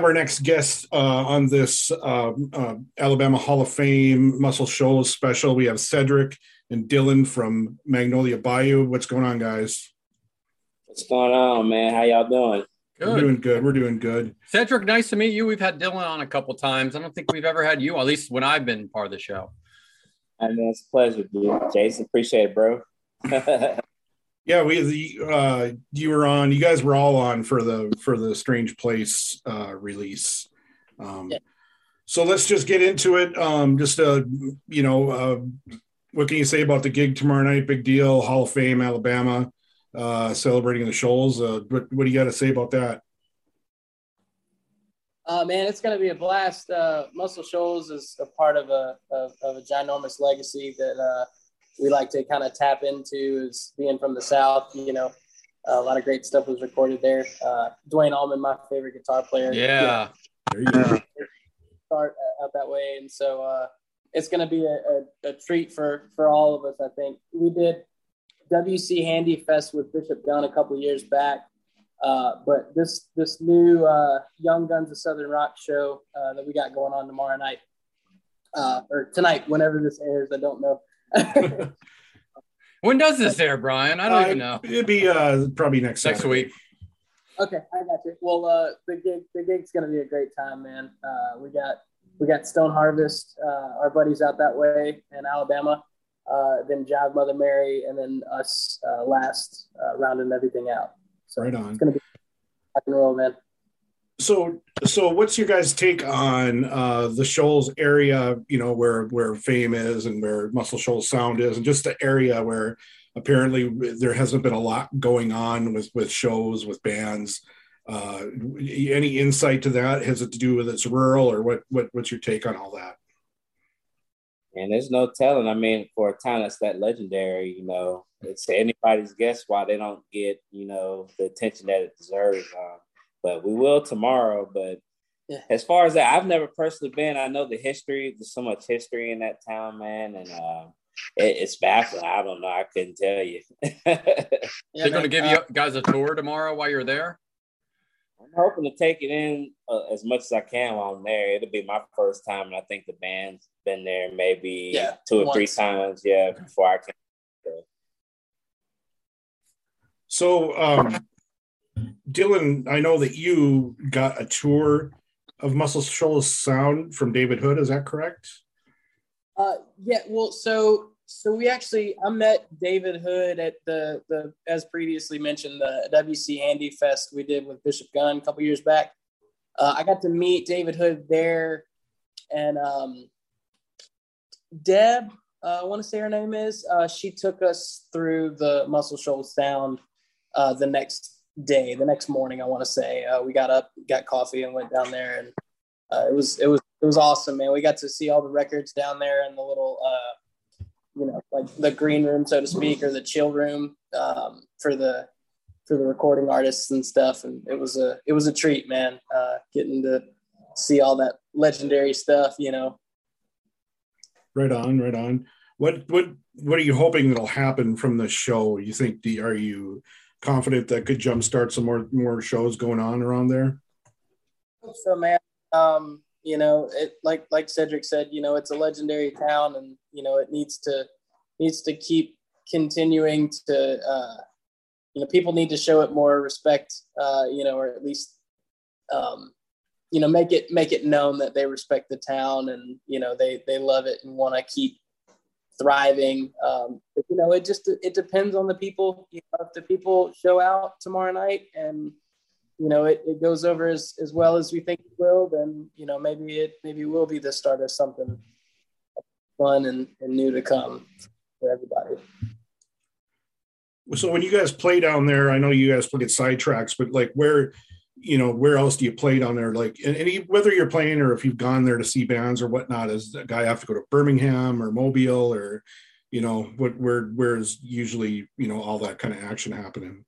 S2: have our next guest uh, on this uh, uh, Alabama Hall of Fame Muscle Shoals special. We have Cedric and Dylan from Magnolia Bayou. What's going on, guys?
S9: What's going on, man? How y'all doing?
S2: We're
S3: Good.
S2: doing good. We're doing good.
S3: Cedric, nice to meet you. We've had Dylan on a couple times. I don't think we've ever had you, at least when I've been part of the show.
S9: I mean, it's a pleasure, dude. Jason, appreciate it, bro.
S2: Yeah, we the uh you were on you guys were all on for the for the Strange Place uh release. Um
S10: Yeah.
S2: so let's just get into it. Um just uh you know uh what can you say about the gig tomorrow night? Big deal, Hall of Fame, Alabama, uh celebrating the Shoals. Uh what what do you got to say about that?
S10: Uh, man, it's going to be a blast. Uh, Muscle Shoals is a part of a of, of a ginormous legacy that uh, we like to kind of tap into. Is being from the South, you know, a lot of great stuff was recorded there. Uh, Duane Allman, my favorite guitar player,
S3: Yeah.
S2: There you go.
S10: start out that way, and so uh, it's going to be a, a, a treat for for all of us. I think we did WC Handy Fest with Bishop Gunn a couple years back. Uh, but this this new uh, Young Guns of Southern Rock show uh, that we got going on tomorrow night uh, or tonight, whenever this airs, I don't know.
S3: When does this air, Brian? I don't
S2: Uh,
S3: even know.
S2: It'd be uh probably next
S3: Next
S2: Saturday.
S3: week.
S10: okay, I got you. Well, uh, the gig the gig's gonna be a great time, man. Uh, we got we got Stone Harvest, uh, our buddies out that way in Alabama. Uh, then Jive Mother Mary, and then us uh, last, uh, rounding everything out. So
S2: Right on.
S10: it's gonna be rock and roll, man.
S2: So, so what's your guys' take on uh, the Shoals area? You know, where where Fame is and where Muscle Shoals Sound is, and just the area where apparently there hasn't been a lot going on with with shows with bands. Uh, any insight to that? Has it to do with it's rural, or what? What what's your take on all that?
S9: and there's no telling. I mean, for a town that's that legendary, you know, it's anybody's guess why they don't get, you know, the attention that it deserves. Um, but we will tomorrow. But
S10: Yeah.
S9: as far as that, I've never personally been. I know the history. There's so much history in that town, man, and uh, it, it's baffling. I don't know. I couldn't tell you.
S10: Yeah,
S3: They're going to give
S10: uh,
S3: you guys a tour tomorrow while you're there.
S9: I'm hoping to take it in uh, as much as I can while I'm there. It'll be my first time, and I think the band's been there maybe
S10: Yeah,
S9: two or three times. Yeah, before I came.
S2: So, um, Dylan, I know that you got a tour of Muscle Shoals Sound from David Hood. Is that correct?
S10: Uh, yeah, well, so so we actually I met David Hood at the the as previously mentioned the WC Handy Fest we did with Bishop Gunn a couple years back. Uh, I got to meet David Hood there, and um, Deb, uh, I want to say her name is. Uh, she took us through the Muscle Shoals Sound uh, the next day, the next morning. I want to say uh, we got up, got coffee, and went down there, and uh, it was it was it was awesome, man. We got to see all the records down there in the little, uh, you know, like the green room, so to speak, or the chill room um, for the for the recording artists and stuff. And it was a it was a treat, man. Uh, getting to see all that legendary stuff, you know.
S2: Right on, right on. What what what are you hoping that'll happen from the show? You think the are you confident that could jumpstart some more more shows going on around there?
S10: So, man, um, you know, it like like Cedric said, you know, it's a legendary town, and you know, it needs to needs to keep continuing to. Uh, you know, people need to show it more respect. Uh, you know, or at least, um, you know, make it make it known that they respect the town, and you know, they they love it and want to keep thriving. Um, but, you know, it just it depends on the people. You know, if the people show out tomorrow night and you know it, it goes over as, as well as we think it will, then you know maybe it maybe will be the start of something fun and, and new to come for everybody.
S2: So when you guys play down there, I know you guys play at sidetracks, but like where you know where else do you play down there? Like and any whether you're playing or if you've gone there to see bands or whatnot, does the guy have to go to Birmingham or Mobile or you know what where where's usually you know all that kind of action happening?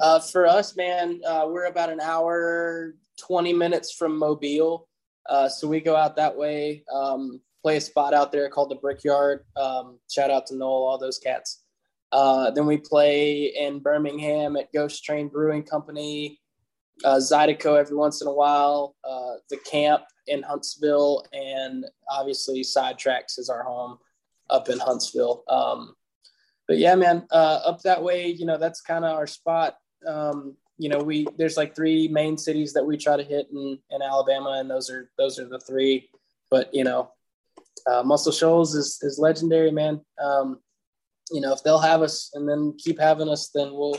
S10: Uh, for us, man, uh, we're about an hour, 20 minutes from Mobile. Uh, so we go out that way, um, play a spot out there called the Brickyard. Um, shout out to Noel, all those cats. Uh, then we play in Birmingham at Ghost Train Brewing Company, uh, Zydeco every once in a while, uh, the camp in Huntsville, and obviously Sidetracks is our home up in Huntsville. Um, but yeah, man, uh, up that way, you know, that's kind of our spot. Um, you know, we there's like three main cities that we try to hit in, in Alabama, and those are those are the three. But you know, uh, Muscle Shoals is is legendary, man. Um, you know, if they'll have us and then keep having us, then we'll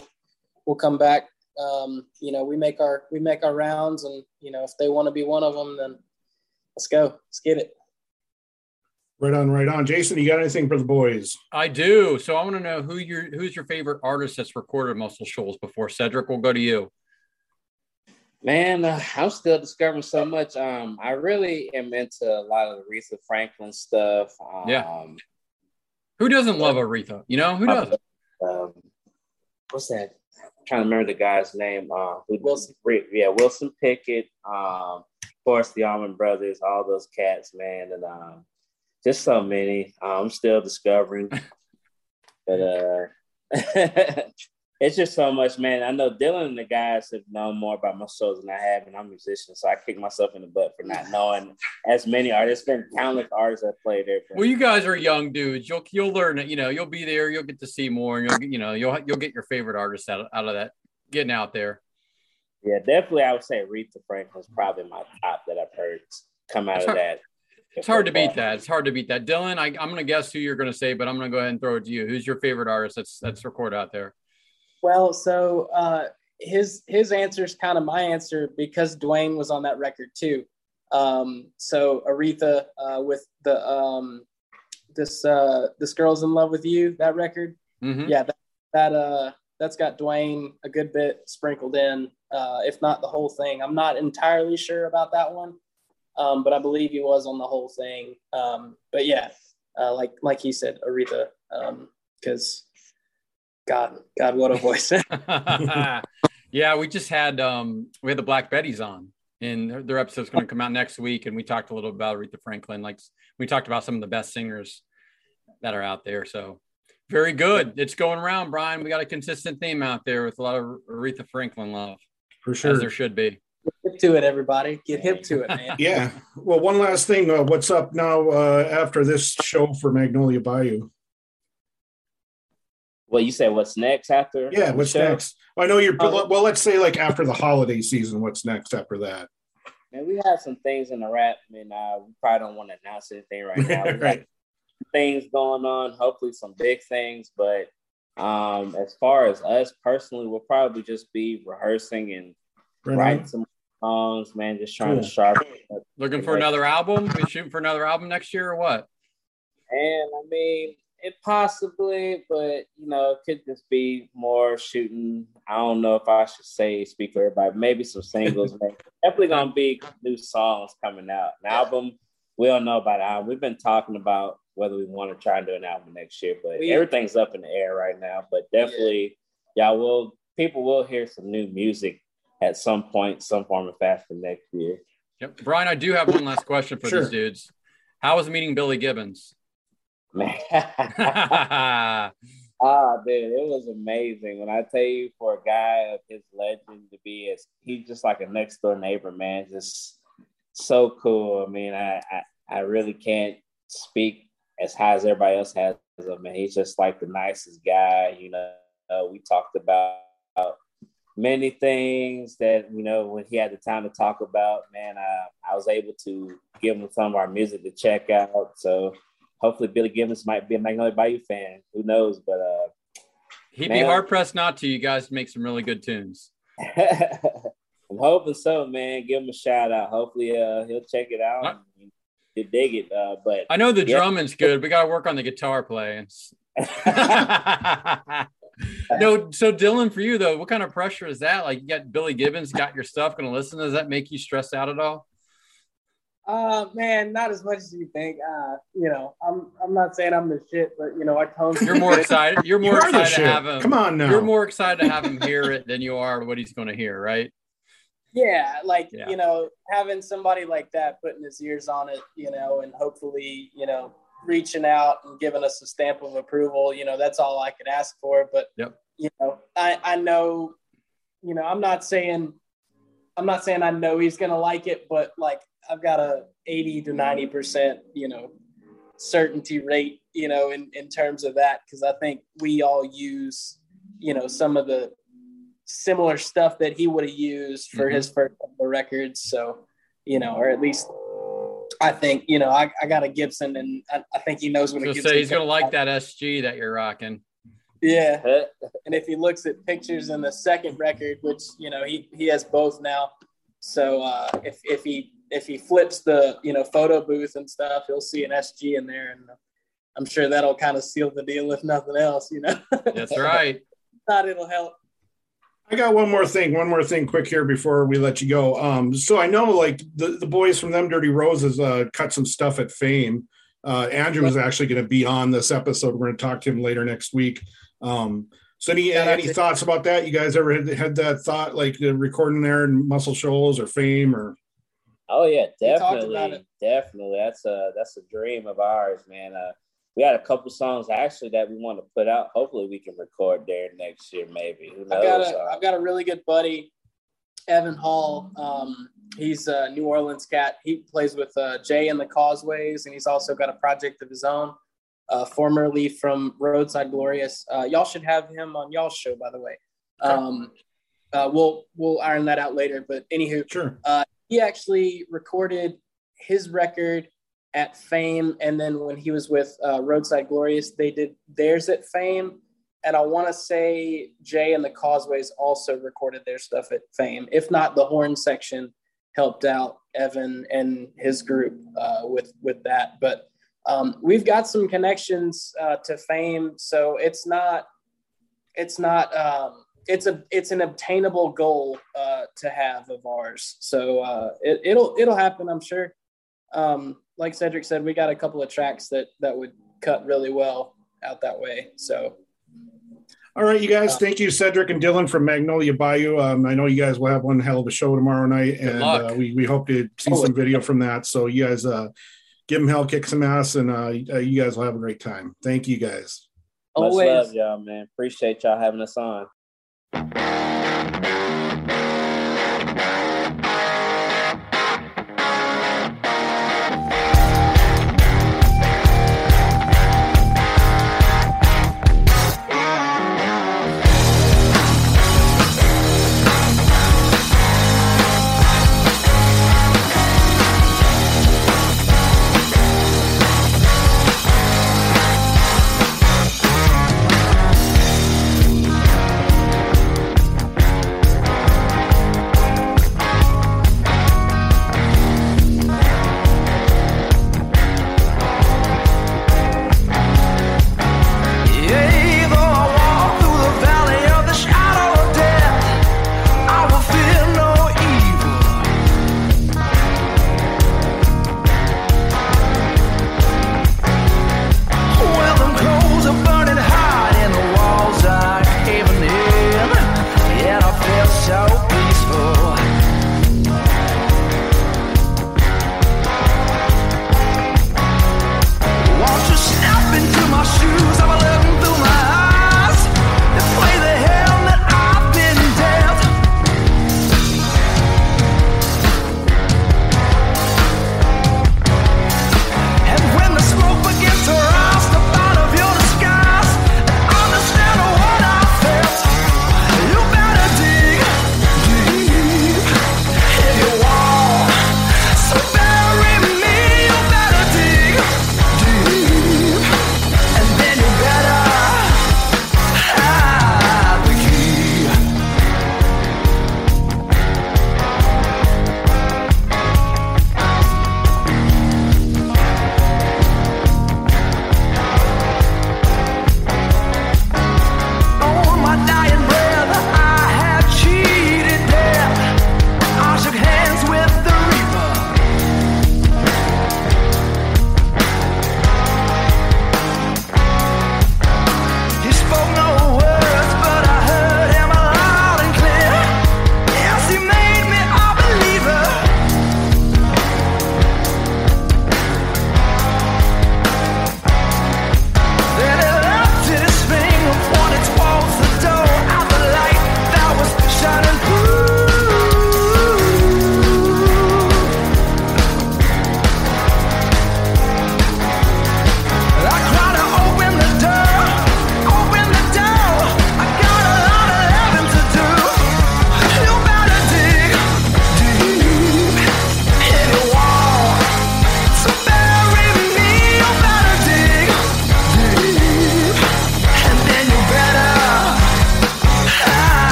S10: we'll come back. Um, you know, we make our we make our rounds, and you know, if they want to be one of them, then let's go, let's get it.
S2: Right on, right on. Jason, you got anything for the boys?
S3: I do. So I want to know who your who's your favorite artist that's recorded Muscle Shoals before. Cedric, we'll go to you.
S9: Man, uh, I'm still discovering so much. Um, I really am into a lot of the Aretha Franklin stuff. Um,
S3: Yeah. Who doesn't love Aretha? You know who doesn't?
S9: um, what's that? Trying to remember the guy's name. Uh, who, Wilson. Yeah, Wilson Pickett. Um, of course, the Allman Brothers, all those cats, man, and um, just so many. Uh, I'm still discovering, but uh, it's just so much, man. I know Dylan and the guys have known more about my shows than I have, and I'm a musician, so I kick myself in the butt for not knowing as many artists. There's been countless artists that played there.
S3: Well, you guys are young dudes. You'll you'll learn it. You know, you'll be there. You'll get to see more, and you'll get- you know you'll you'll get your favorite artists out of, out of that getting out there.
S9: Yeah, definitely. I would say Aretha Franklin's probably my top that I've heard come out
S3: It's
S9: of
S3: hard-
S9: that.
S3: It's hard to beat that. It's hard to beat that. Dylan, I, I'm going to guess who you're going to say, but I'm going to go ahead and throw it to you. Who's your favorite artist that's that's recorded out there?
S10: Well, so uh, his his answer is kind of my answer because Duane was on that record too. Um, so Aretha uh, with the um, this uh, this girl's in love with you that record.
S3: Mhm.
S10: Yeah, that, that uh that's got Duane a good bit sprinkled in, uh, if not the whole thing. I'm not entirely sure about that one, um, but I believe he was on the whole thing. Um, but yeah, uh, like like he said, Aretha, because God, God, what a voice!
S3: yeah, we just had um we had the Black Betties on, and their, their episode's going to come out next week, and we talked a little about Aretha Franklin. Like we talked about some of the best singers that are out there. So very good. It's going around, Brian. We got a consistent theme out there with a lot of Aretha Franklin love,
S2: For
S3: as
S2: sure.
S3: there should be.
S10: hip to it, everybody. Get hip to it, man.
S2: Yeah. Well, one last thing. Uh, what's up now uh, after this show for Magnolia Bayou?
S9: Well, you said what's next after?
S2: Yeah, what's
S9: show?
S2: next? I know you're.
S9: Oh.
S2: Well, let's say like after the holiday season. What's next after that?
S9: Man, we have some things in the wrap, and uh, we probably don't want to announce anything right now. We got
S2: Right.
S9: things going on, hopefully some big things. But um, as far as us personally, we'll probably just be rehearsing and
S2: Right
S9: writing
S2: on.
S9: some songs, man. Just trying
S3: Cool.
S9: to sharpen.
S3: Looking for another album? We shooting for another album next year or what?
S9: And I mean, it possibly, but you know, it could just be more shooting. I don't know if I should say speak for everybody. Maybe some singles. man. Definitely gonna be new songs coming out. An album, we don't know about an album. We've been talking about whether we want to try and do an album next year, but
S10: We-
S9: everything's up in the air right now. But definitely, y'all will people will hear some new music at some point, some form of fashion next year.
S3: Yep. Brian, I do have one last question for
S9: Sure.
S3: these dudes. How was meeting Billy Gibbons?
S9: Man. Ah, dude, it was amazing. When I tell you, for a guy of his legend to be as he's just like a next door neighbor, man, just so cool. I mean, I, I I really can't speak as high as everybody else has him. He's just like the nicest guy. You know, uh, we talked about many things that you know when he had the time to talk about. Man, I I was able to give him some of our music to check out. So hopefully Billy Gibbons might be a Magnolia Bayou fan. Who knows? But uh,
S3: He'd be hard pressed not to. You guys make some really good tunes.
S9: I'm hoping so, man. Give him a shout out. Hopefully, uh, he'll check it out. And he'll dig it. Uh, but
S3: I know the
S9: yeah.
S3: drumming's good. We got to work on the guitar playing. no, so Dylan, for you though, what kind of pressure is that? Like, you got Billy Gibbons, got your stuff, going to listen. Does that make you stressed out at all?
S10: Uh, man, not as much as you think. Uh, you know, I'm I'm not saying I'm the shit, but you know, I tone.
S3: You're more excited. You're more
S2: You
S3: excited to
S2: shit.
S3: have him.
S2: Come on now.
S3: You're more excited to have him hear it than you are what he's going to hear, right?
S10: Yeah, like
S3: Yeah.
S10: you know, having somebody like that putting his ears on it, you know, and hopefully, you know, reaching out and giving us a stamp of approval, you know, that's all I could ask for. But
S3: Yep.
S10: you know, I I know, you know, I'm not saying, I'm not saying I know he's gonna like it, but like I've got a 80 to 90 percent, you know, certainty rate, you know, in in terms of that, because I think we all use, you know, some of the similar stuff that he would have used for
S3: Mhm.
S10: his first couple of records. So, you know, or at least I think, you know, I, I got a Gibson and I, I think he knows what a
S3: So
S10: Gibson
S3: say he's gonna like that SG that you're rocking.
S10: Yeah. And if he looks at pictures in the second record, which, you know, he, he has both now. So uh, if, if he if he flips the, you know, photo booth and stuff, he'll see an SG in there. And I'm sure that'll kind of seal the deal, if nothing else, you know.
S3: That's right.
S10: Thought it'll help.
S2: I got one more thing, one more thing quick here before we let you go. Um, so I know like the, the boys from them Dirty Roses uh, cut some stuff at Fame. Uh, Andrew is actually going to be on this episode. We're going to talk to him later next week. Um, so any
S10: Yeah,
S2: any thoughts about that? You guys ever had, had that thought like recording there in Muscle Shoals or Fame or?
S9: Oh yeah,
S10: We talked about
S9: definitely, definitely. That's a that's a dream of ours, man. Uh, we had a couple songs actually that we want to put out. Hopefully, we can record there next year, maybe. Who knows?
S10: I've got a
S9: Uh,
S10: I've got a really good buddy, Evan Hall. Um, he's a New Orleans cat. He plays with uh, Jay and the Causeways, and he's also got a project of his own, uh, formerly from Roadside Glorious. Uh, y'all should have him on y'all's show, by the way. Um, uh, we'll we'll iron that out later. But anywho,
S2: Sure.
S10: He actually recorded his record at Fame, and then when he was with uh, Roadside Glorious, they did theirs at Fame. And I want to say Jay and the Causeways also recorded their stuff at Fame. If not, the horn section helped out Evan and his group uh, with with that. But um, we've got some connections uh, to Fame, so it's not it's not um, it's a it's an obtainable goal uh, to have of ours. So uh, it, it'll it'll happen, I'm sure. Um, like Cedric said, we got a couple of tracks that that would cut really well out that way. So
S2: All right, you guys. Thank you, Cedric and Dylan from Magnolia Bayou. Um, I know you guys will have one hell of a show tomorrow night,
S3: Good
S2: and
S3: luck.
S2: uh, we we hope to see some video from that. So you guys, uh, give them hell, kick some ass, and uh, uh, you guys will have a great time. Thank you, guys.
S9: much
S10: always
S9: love, y'all, man. Appreciate y'all having us on.
S2: Next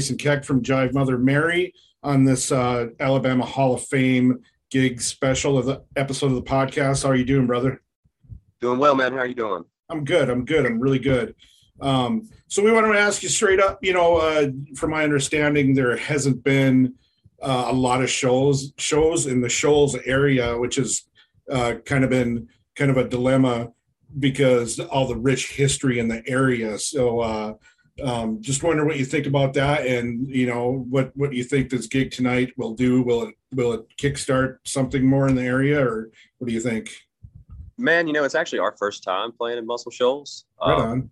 S2: Mason Keck from Jive Mother Mary, on this uh, Alabama Hall of Fame gig special of the episode of the podcast. How are you doing, brother?
S11: Doing well, man. How are you doing?
S2: I'm good. I'm good. I'm really good. Um, so we want to ask you straight up. You know, uh, from my understanding, there hasn't been uh, a lot of shows shows in the Shoals area, which has uh, kind of been kind of a dilemma because all the rich history in the area. So uh, um, just wonder what you think about that, and you know what what you think this gig tonight will do. Will it will it kickstart something more in the area, or what do you think?
S11: Man, you know, it's actually our first time playing in Muscle Shoals.
S2: Right
S11: Um,
S2: on.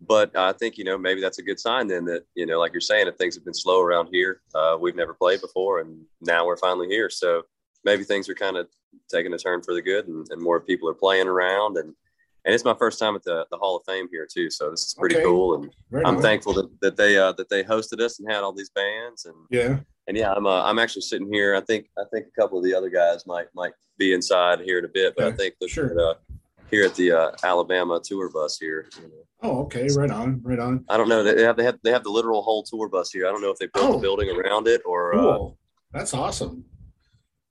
S11: but I think you know maybe that's a good sign then that you know, like you're saying, if things have been slow around here, uh, we've never played before, and now we're finally here. So maybe things are kind of taking a turn for the good, and, and more people are playing around, and and it's my first time at the, the Hall of Fame here too. So this is pretty
S2: Okay.
S11: cool, and
S2: Right
S11: I'm
S2: on.
S11: thankful that, that they uh, that they hosted us and had all these bands, and
S2: Yeah.
S11: and yeah, I'm uh, I'm actually sitting here. I think I think a couple of the other guys might might be inside here in a bit, but I think they're
S2: sure.
S11: at, uh, here at the uh, Alabama tour bus here. you know,
S2: Oh, okay. Right on. Right on.
S11: I don't know. They have they have they have the literal whole tour bus here. I don't know if they built
S2: Oh.
S11: the building around it or. Uh,
S2: Cool. That's awesome.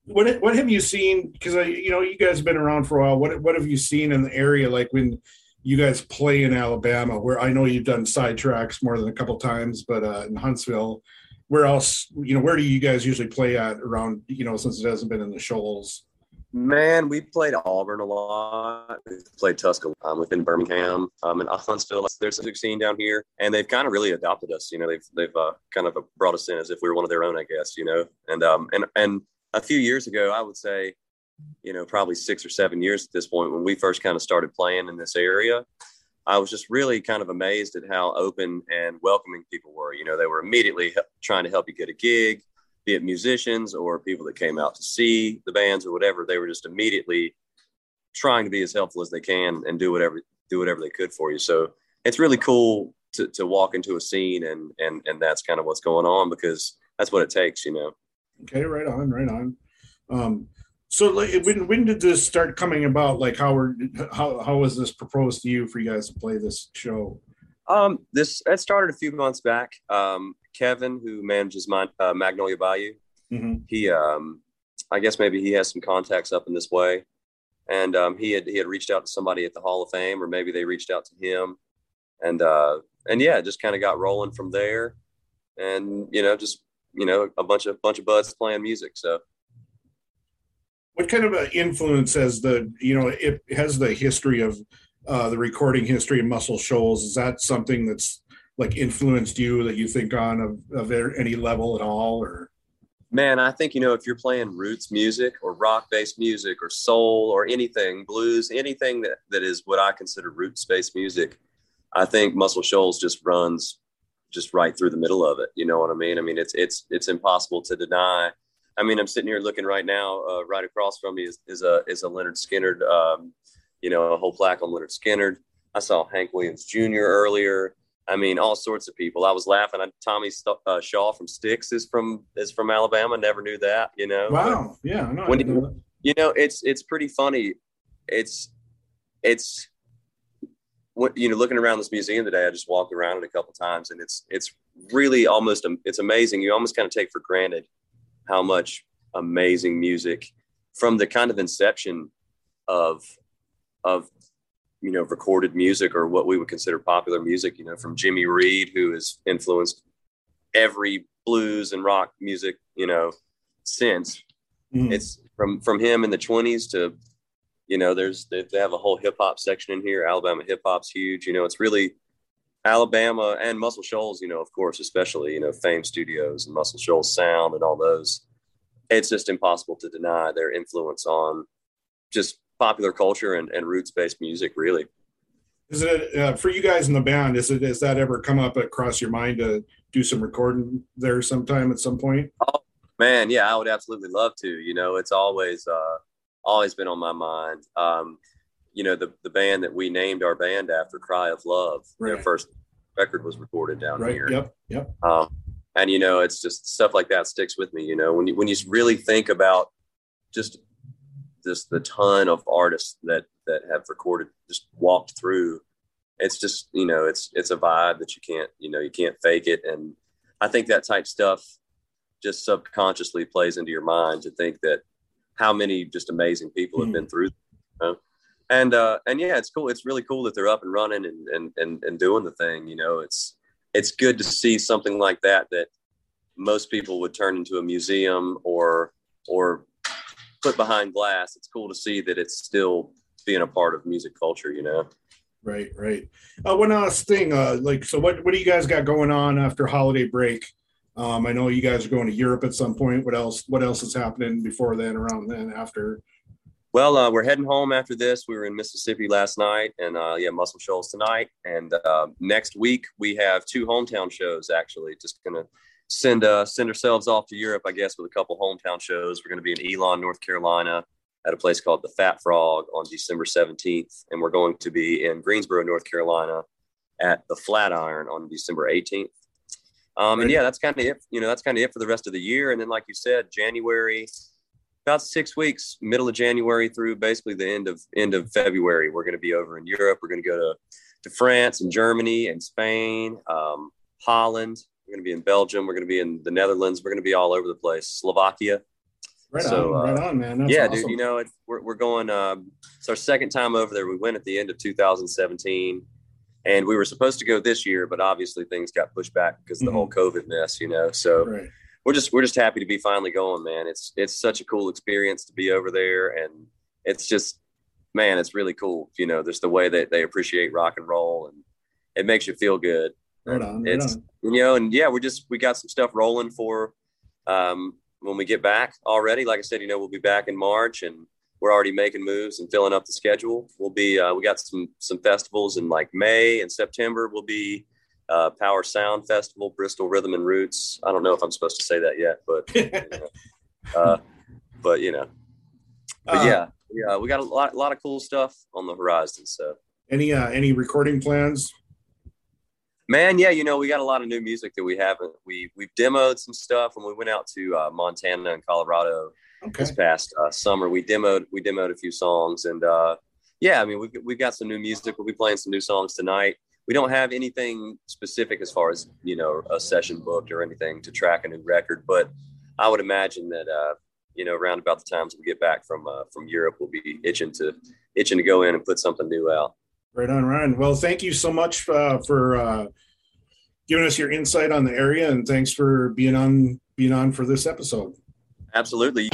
S2: What what have you seen? Because I, you know, you guys have been around for a while. What what have you seen in the area? Like when you guys play in Alabama, where I know you've done sidetracks more than a couple times, but uh, in Huntsville, where else? You know, where do you guys usually play at around? You know, since it hasn't been in the Shoals.
S11: Man, we played Auburn a lot. We played Tuscaloosa. Um, we've been in Birmingham. Um, and Huntsville. There's a music scene down here, and they've kind of really adopted us. You know, they've they've uh, kind of brought us in as if we were one of their own, I guess. You know, and um and and a few years ago, I would say, you know, probably six or seven years at this point, when we first kind of started playing in this area, I was just really kind of amazed at how open and welcoming people were. You know, they were immediately trying to help you get a gig, be it musicians or people that came out to see the bands or whatever. They were just immediately trying to be as helpful as they can and do whatever do whatever they could for you. So it's really cool to, to walk into a scene and and and that's kind of what's going on because that's what it takes, you know.
S2: Okay, right on, right on. Um, so like, when when did this start coming about? Like how were how how was this proposed to you for you guys to play this show?
S11: Um, this that started a few months back. Um, Kevin, who manages my uh, Magnolia Bayou,
S2: Mhm.
S11: he um, I guess maybe he has some contacts up in this way, and um, he had he had reached out to somebody at the Hall of Fame, or maybe they reached out to him, and uh, and yeah, it just kind of got rolling from there, and you know, just you know, a bunch of bunch of buds playing music. So
S2: What kind of an influence has the you know it has the history of uh, the recording history of Muscle Shoals? Is that something that's like influenced you that you think on of, of any level at all, or
S11: Man, I think you know if you're playing roots music or rock-based music or soul or anything, blues, anything that, that is what I consider roots-based music, I think Muscle Shoals just runs just right through the middle of it. You know what I mean? I mean it's it's it's impossible to deny. I mean, I'm sitting here looking right now. Uh, right across from me is, is a is a Lynyrd Skynyrd. Um, you know, a whole plaque on Lynyrd Skynyrd. I saw Hank Williams Jr. earlier. I mean, all sorts of people. I was laughing. I, Tommy St- uh, Shaw from Styx is from is from Alabama. Never knew that. You know.
S2: wow, yeah, no,
S11: When you, you know, it's it's pretty funny. It's it's you know. Looking around this museum today, I just walked around it a couple times, and it's it's really almost um, it's amazing. You almost kind of take for granted how much amazing music from the kind of inception of of you know recorded music or what we would consider popular music you know from jimmy reed who has influenced every blues and rock music you know since
S2: Mhm.
S11: it's from from him in the 20s to you know there's they, they have a whole hip-hop section in here alabama hip-hop's huge you know it's really alabama and muscle shoals you know of course especially you know fame studios and muscle shoals sound and all those it's just impossible to deny their influence on just popular culture and, and roots-based music really
S2: Is it uh, for you guys in the band? Is it has that ever come up across your mind to do some recording there sometime at some point?
S11: Oh man, yeah, I would absolutely love to. You know, it's always uh, always been on my mind. Um, you know, the the band that we named our band after, Cry of Love, their first record was recorded down
S2: Right.
S11: here.
S2: Yep. Yep.
S11: Um, and you know, it's just stuff like that sticks with me. You know, when you when you really think about just just the ton of artists that that have recorded, just walked through it's just you know it's it's a vibe that you can't you know you can't fake it and i think that type stuff just subconsciously plays into your mind to think that how many just amazing people have been through you know? and uh and yeah it's cool it's really cool that they're up and running and and and, and doing the thing you know it's it's good to see something like that that most people would turn into a museum or or put behind glass it's cool to see that it's still being a part of music culture you know
S2: Right, right. Uh, one last thing, uh, like, so what, what do you guys got going on after holiday break? Um, I know you guys are going to Europe at some point. What else? What else is happening before then, around then, after?
S11: Well, uh, we're heading home after this. We were in Mississippi last night, and uh, yeah, Muscle Shoals tonight. And uh, next week we have two hometown shows. Actually, just gonna send uh, send ourselves off to Europe, I guess, with a couple hometown shows. We're gonna be in Elon, North Carolina, at a place called the Fat Frog on December seventeenth, and we're going to be in Greensboro, North Carolina, at the Flatiron on December eighteenth. Um, and yeah, that's kind of it. You know, that's kind of it for the rest of the year. And then, like you said, January, about six weeks, middle of January through basically the end of end of February, we're going to be over in Europe. We're going to go to to France and Germany and Spain, um, Holland. We're going to be in Belgium. We're going to be in the Netherlands. We're going to be all over the place. Slovakia.
S2: Right
S11: So,
S2: on,
S11: uh,
S2: right on, man. That's
S11: yeah,
S2: awesome.
S11: dude. You know, it, we're we're going. Um, it's our second time over there. We went at the end of 2017, and we were supposed to go this year, but obviously things got pushed back because of the whole COVID mess. You know, so
S2: Mm-hmm. Right.
S11: we're just we're just happy to be finally going, man. It's it's such a cool experience to be over there, and it's just man, it's really cool. You know, there's the way that they appreciate rock and roll, and it makes you feel good.
S2: Right on, right
S11: It's
S2: on.
S11: you know, and yeah, we're just we got some stuff rolling for um, when we get back already. Like I said, you know, we'll be back in March, and we're already making moves and filling up the schedule. We'll be uh, we got some some festivals in like May and September. We'll be uh, Power Sound Festival, Bristol Rhythm and Roots. I don't know if I'm supposed to say that yet, but you know, uh, but you know, but
S2: Uh,
S11: yeah, yeah, we got a lot, lot of cool stuff on the horizon. So.
S2: Any uh, any recording plans?
S11: Man, yeah, you know, we got a lot of new music that we haven't. We we've demoed some stuff when we went out to uh, Montana and Colorado
S2: Okay.
S11: this past uh, summer. We demoed we demoed a few songs, and uh, yeah, I mean, we've we've got some new music. We'll be playing some new songs tonight. We don't have anything specific as far as you know a session booked or anything to track a new record, but I would imagine that uh, you know around about the times we get back from uh, from Europe, we'll be itching to itching to go in and put something new out.
S2: Right on, Ryan. Well, thank you so much uh, for uh, giving us your insight on the area, and thanks for being on being on for this episode.
S11: Absolutely.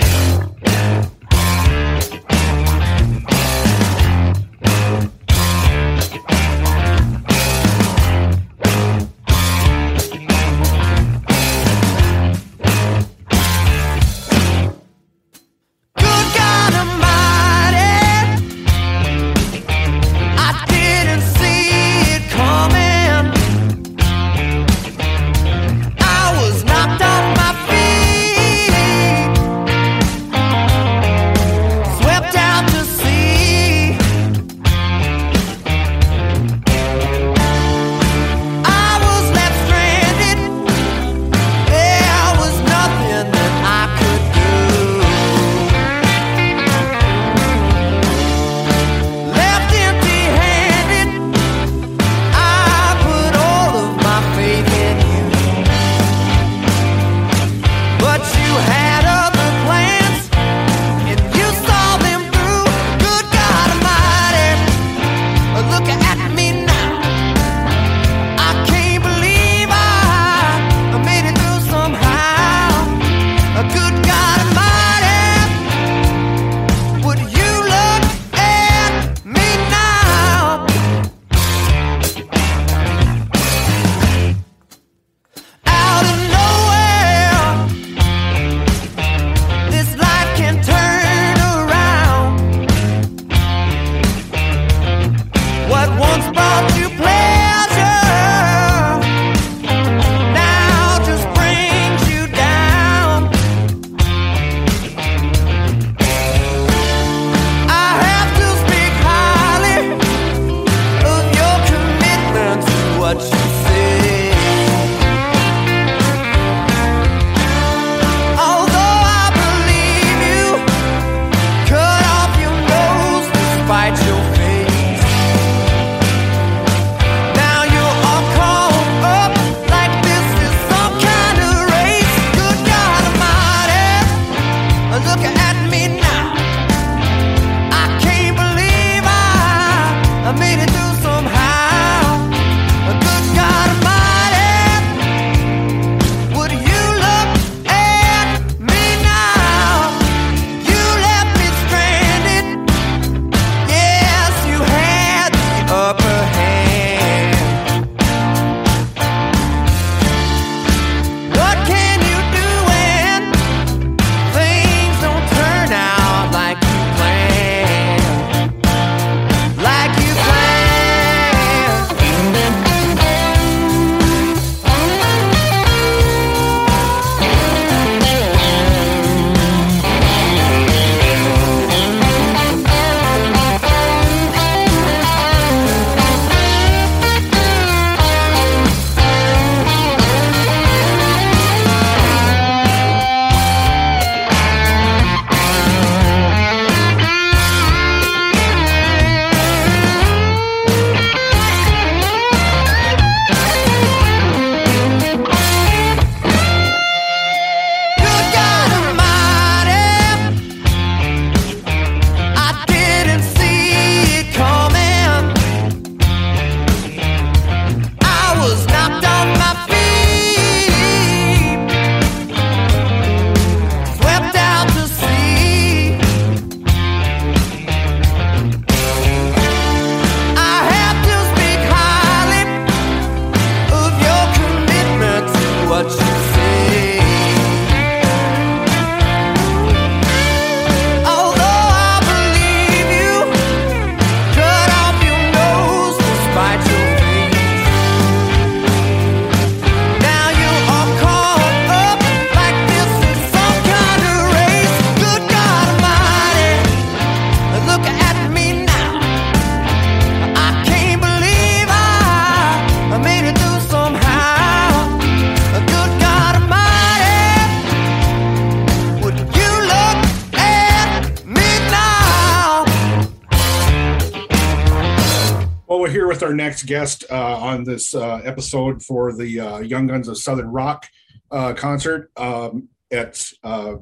S2: Our next guest uh, on this uh, episode for the uh, Young Guns of Southern Rock uh, concert um, at uh,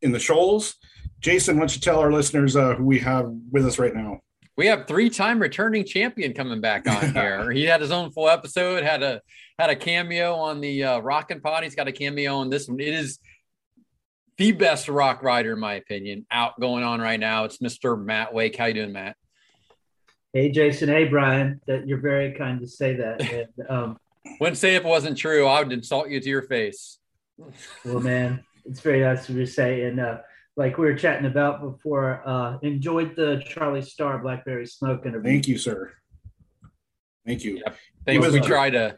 S2: in the Shoals. Jason, why don't you tell our listeners uh, who we have with us right now?
S3: We have three-time returning champion coming back on here. he had his own full episode, had a had a cameo on the uh, Rockin' Pod. He's got a cameo on this one. It is the best rock writer, in my opinion, out going on right now. It's Mr. Matt Wake. How you doing, Matt?
S12: Hey, Jason. Hey, Brian. That you're very kind to say that. And, um,
S3: Wouldn't say if it wasn't true. I would insult you to your face.
S12: well, man, it's very nice of you to say. And uh, like we were chatting about before, uh, enjoyed the Charlie Starr Blackberry Smoke interview.
S2: Thank you, sir. Thank you.
S3: Thanks.
S2: It was-
S3: we try to.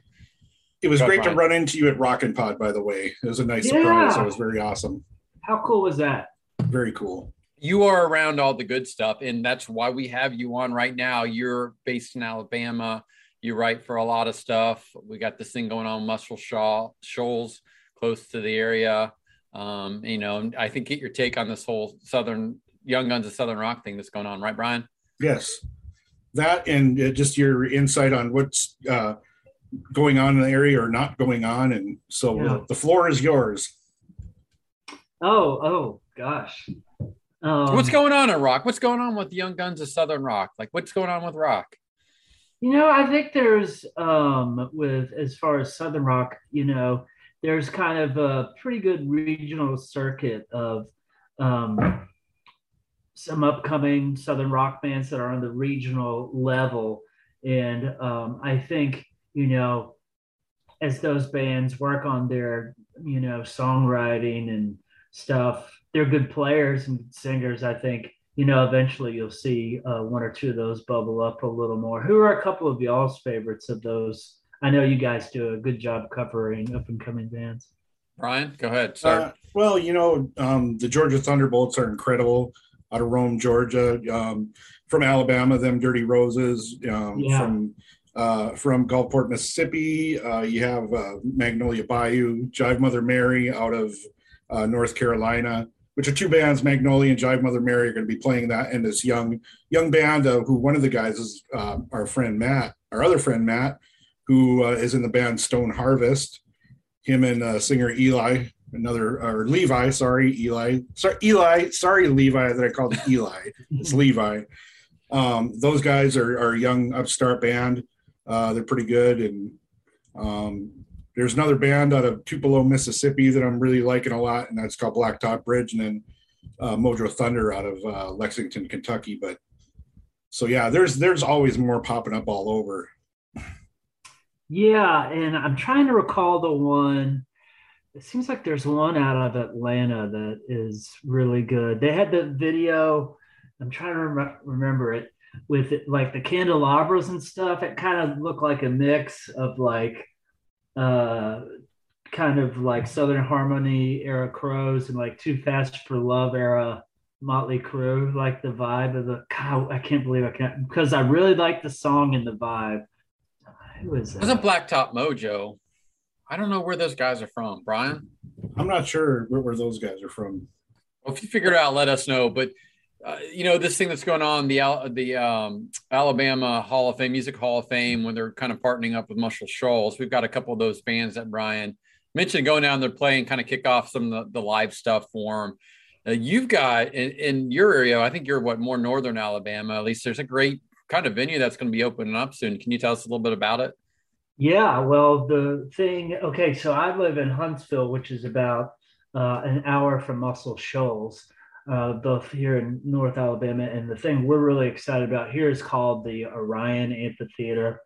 S2: It was
S3: Go
S2: great to run into you at Rockin' Pod, by the way. It was a nice
S12: Yeah.
S2: surprise. It was very awesome.
S12: How cool was that?
S2: Very cool.
S3: You are around all the good stuff and that's why we have you on right now you're based in alabama you write for a lot of stuff we got this thing going on muscle shaw shoals close to the area um, you know i think get your take on this whole southern young guns of southern rock thing that's going on right brian
S2: Yes, that and uh, just your insight on what's uh, going on in the area or not going on, and so
S12: Yeah.
S2: the floor is yours.
S12: Oh, oh, gosh. Um,
S3: what's going on in rock? What's going on with the young guns of southern rock? Like what's going on with rock?
S12: You know, I think there's um with as far as Southern Rock, you know, there's kind of a pretty good regional circuit of um some upcoming Southern rock bands that are on the regional level. And um, I think, you know, as those bands work on their, you know, songwriting and stuff, they're good players and singers. I think, you know, eventually you'll see uh, one or two of those bubble up a little more. Who are a couple of y'all's favorites of those? I know you guys do a good job covering up and coming bands.
S3: brian go ahead start
S2: Uh, well, you know, um, the Georgia Thunderbolts are incredible out of Rome, Georgia. Um, from Alabama, them Dirty Roses. Um,
S12: Yeah.
S2: From uh, from Gulfport, Mississippi, uh, you have uh, Magnolia Bayou, Jive Mother Mary out of uh, North Carolina, which are two bands. Magnolia and Jive Mother Mary are going to be playing that, and this young young band uh, who one of the guys is uh, our friend Matt, our other friend Matt, who uh, is in the band Stone Harvest. Him and uh, singer Eli, another or Levi, sorry, Eli, sorry, Eli, sorry, Levi that I called Eli. It's Levi. Um, those guys are, are a young upstart band. Uh, they're pretty good. And um, there's another band out of Tupelo, Mississippi that I'm really liking a lot, and that's called Blacktop Bridge. And then uh, Mojo Thunder out of uh, Lexington, Kentucky. But so yeah, there's there's always more popping up all over.
S12: Yeah, and I'm trying to recall the one. It seems like there's one out of Atlanta that is really good. They had the video. I'm trying to rem- remember it with it, like the candelabras and stuff. It kind of looked like a mix of like, uh, kind of like Southern Harmony era Crowes and like Too Fast for Love era Motley Crue. Like the vibe of the. God, I can't believe I can't because I really like the song and the vibe. Who is that?
S3: Wasn't Blacktop Mojo? I don't know where those guys are from, Brian.
S2: I'm not sure where, where those guys are from.
S3: Well, if you figure it out, let us know. But uh, you know, this thing that's going on the the um, Alabama Hall of Fame, Music Hall of Fame, when they're kind of partnering up with Muscle Shoals, we've got a couple of those bands that Brian mentioned going down there playing, kind of kick off some of the, the live stuff for them. Uh, you've got in, in your area, I think you're what more northern Alabama. At least there's a great kind of venue that's going to be opening up soon. Can you tell us a little bit about it?
S12: Yeah, well, the thing, okay, so I live in Huntsville, which is about uh, an hour from Muscle Shoals, uh, both here in North Alabama. And the thing we're really excited about here is called the Orion Amphitheater.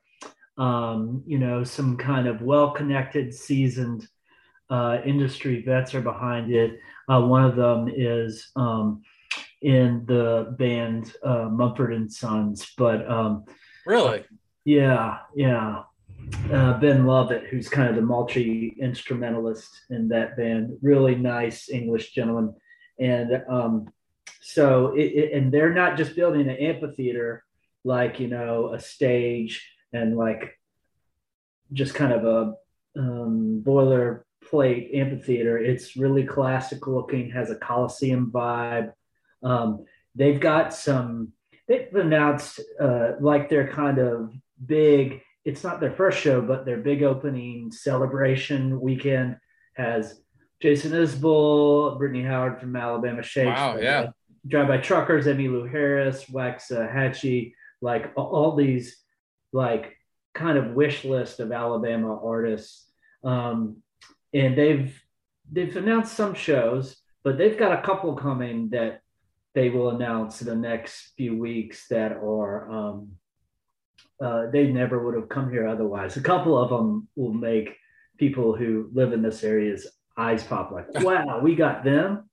S12: Um, you know, some kind of well connected, seasoned uh, industry vets are behind it. Uh, one of them is um, in the band uh, Mumford and Sons, but um,
S3: Really?
S12: yeah, yeah. Uh, ben Lovett, who's kind of the multi instrumentalist in that band, really nice English gentleman, and um, so it, it, and they're not just building an amphitheater like you know a stage and like just kind of a um, boilerplate amphitheater. It's really classic looking, has a Coliseum vibe. Um, they've got some they've announced uh, like their kind of big. It's not their first show, but their big opening celebration weekend has Jason Isbell, Brittany Howard from Alabama Shakes.
S3: Wow, yeah.
S12: Drive by Truckers, Emmylou Harris, Waxahatchee, like all these like kind of wish list of Alabama artists. Um, and they've they've announced some shows, but they've got a couple coming that they will announce in the next few weeks that are um, uh, they never would have come here otherwise. A couple of them will make people who live in this area's eyes pop like, wow, we got them.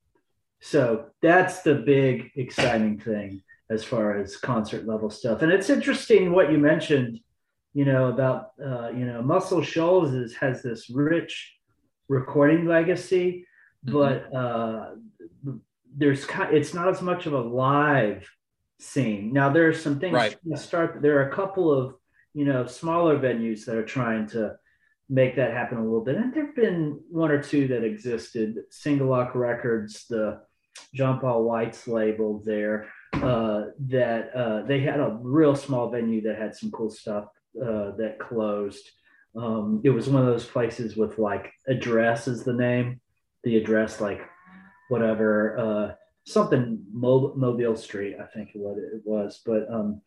S12: So that's the big exciting thing as far as concert level stuff. And it's interesting what you mentioned, you know, about uh, you know, Muscle Shoals is, has this rich recording legacy, but uh, there's it's not as much of a live scene. Now there are some things
S3: Right.
S12: to start. There are a couple of you know smaller venues that are trying to make that happen a little bit, and there've been one or two that existed. Single Lock Records, the John Paul White's label there, uh, that uh, they had a real small venue that had some cool stuff uh, that closed. Um, it was one of those places with like address is the name, the address like whatever uh, something Mo- Mobile Street, I think what it was. But um,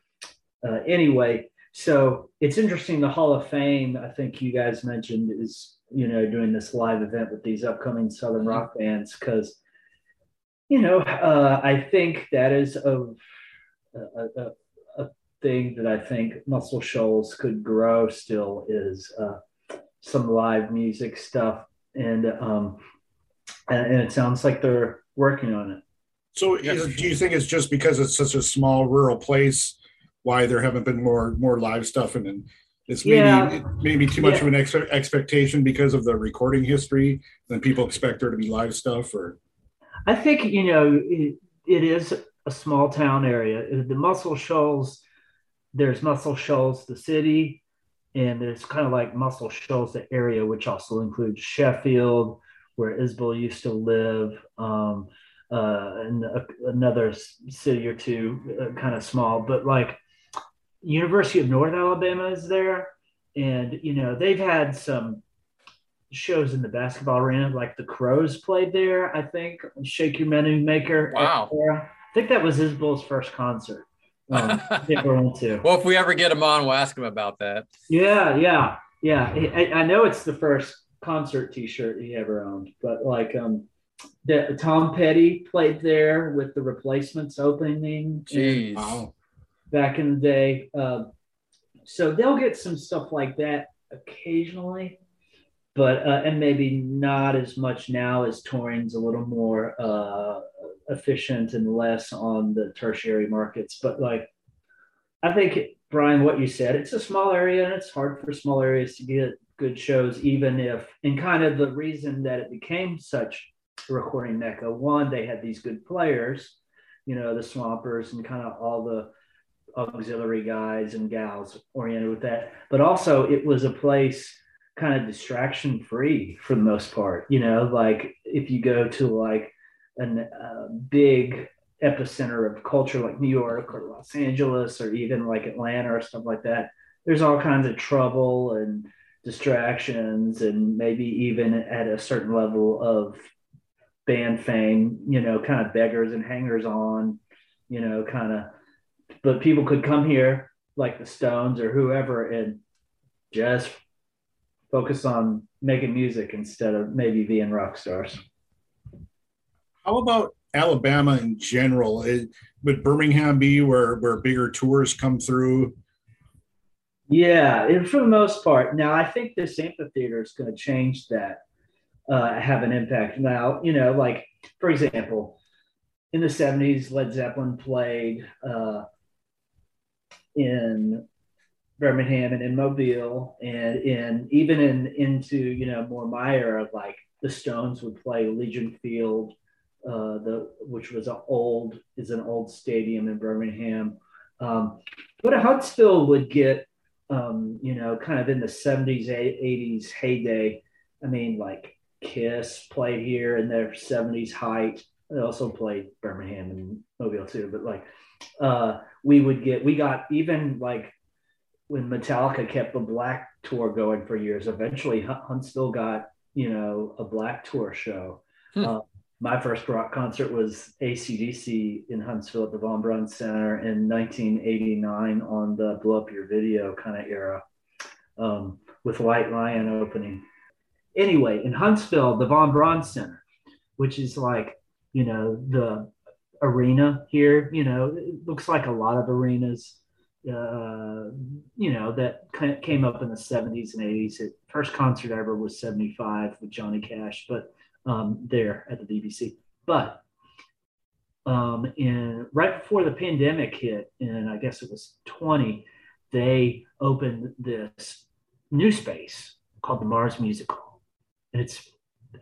S12: uh, anyway, so it's interesting. The Hall of Fame, I think you guys mentioned, is you know doing this live event with these upcoming Southern rock bands because you know uh, I think that is a, a, a, a thing that I think Muscle Shoals could grow still is uh, some live music stuff and um, and, and it sounds like they're working on it.
S2: So is- do you think it's just because it's such a small rural place why there haven't been more more live stuff and then it's maybe
S12: Yeah.
S2: maybe too much
S12: Yeah.
S2: of an ex- expectation because of the recording history then people expect there to be live stuff or
S12: I think you know it, it is a small town area. The Muscle Shoals, there's Muscle Shoals, the city, and there's kind of like Muscle Shoals, the area, which also includes Sheffield, where Isbell used to live, um, uh, and a, another city or two, uh, kind of small, but like University of North Alabama is there, and you know they've had some shows in the basketball arena, like the Crowes played there. I think Shake Your Money Maker.
S3: Wow.
S12: I think that was Isbell's first concert. Um, they ever went to.
S3: Well, if we ever get him on, we'll ask him about that.
S12: Yeah, yeah, yeah. I, I know it's the first concert T-shirt he ever owned, but like um, the Tom Petty played there with the Replacements opening.
S3: Jeez.
S2: wow
S12: back in the day. Uh, so they'll get some stuff like that occasionally, but uh, and maybe not as much now as touring's a little more uh, efficient and less on the tertiary markets. But like, I think Brian, what you said, it's a small area and it's hard for small areas to get good shows, even if, and kind of the reason that it became such a recording mecca. One, they had these good players, you know, the Swampers and kind of all the auxiliary guys and gals oriented with that. But also, it was a place kind of distraction free for the most part. You know, like if you go to like a uh, big epicenter of culture like New York or Los Angeles or even like Atlanta or stuff like that, there's all kinds of trouble and distractions and maybe even at a certain level of band fame, you know, kind of beggars and hangers on, you know, kind of but people could come here like the Stones or whoever and just focus on making music instead of maybe being rock stars.
S2: how about alabama in general it, would birmingham be where where bigger tours come through
S12: Yeah, and for the most part. Now, I think this amphitheater is going to change that, uh, have an impact. Now, you know, like for example, in the 70s, Led Zeppelin played uh, in Birmingham and in Mobile, and in even in into you know more my era, like the Stones would play Legion Field, uh, the which was an old is an old stadium in Birmingham. Um, but Huntsville would get um, you know, kind of in the 70s, 80s heyday. I mean, like Kiss played here in their 70s height. They also played Birmingham and Mobile too, but like uh, we would get we got even like when Metallica kept the Black tour going for years. Eventually, Hun- Huntsville got you know a Black tour show.
S3: Hmm.
S12: Uh, my first rock concert was ACDC in Huntsville at the Von Braun Center in 1989 on the Blow Up Your Video kind of era um, with White Lion opening. Anyway, in Huntsville, the Von Braun Center, which is like, you know, the arena here, you know, it looks like a lot of arenas, uh, you know, that came up in the 70s and 80s. It, first concert ever was 75 with Johnny Cash, but um, there at the VBC. But um, in right before the pandemic hit, and I guess it was 20, they opened this new space called the Mars Music Hall. And it's,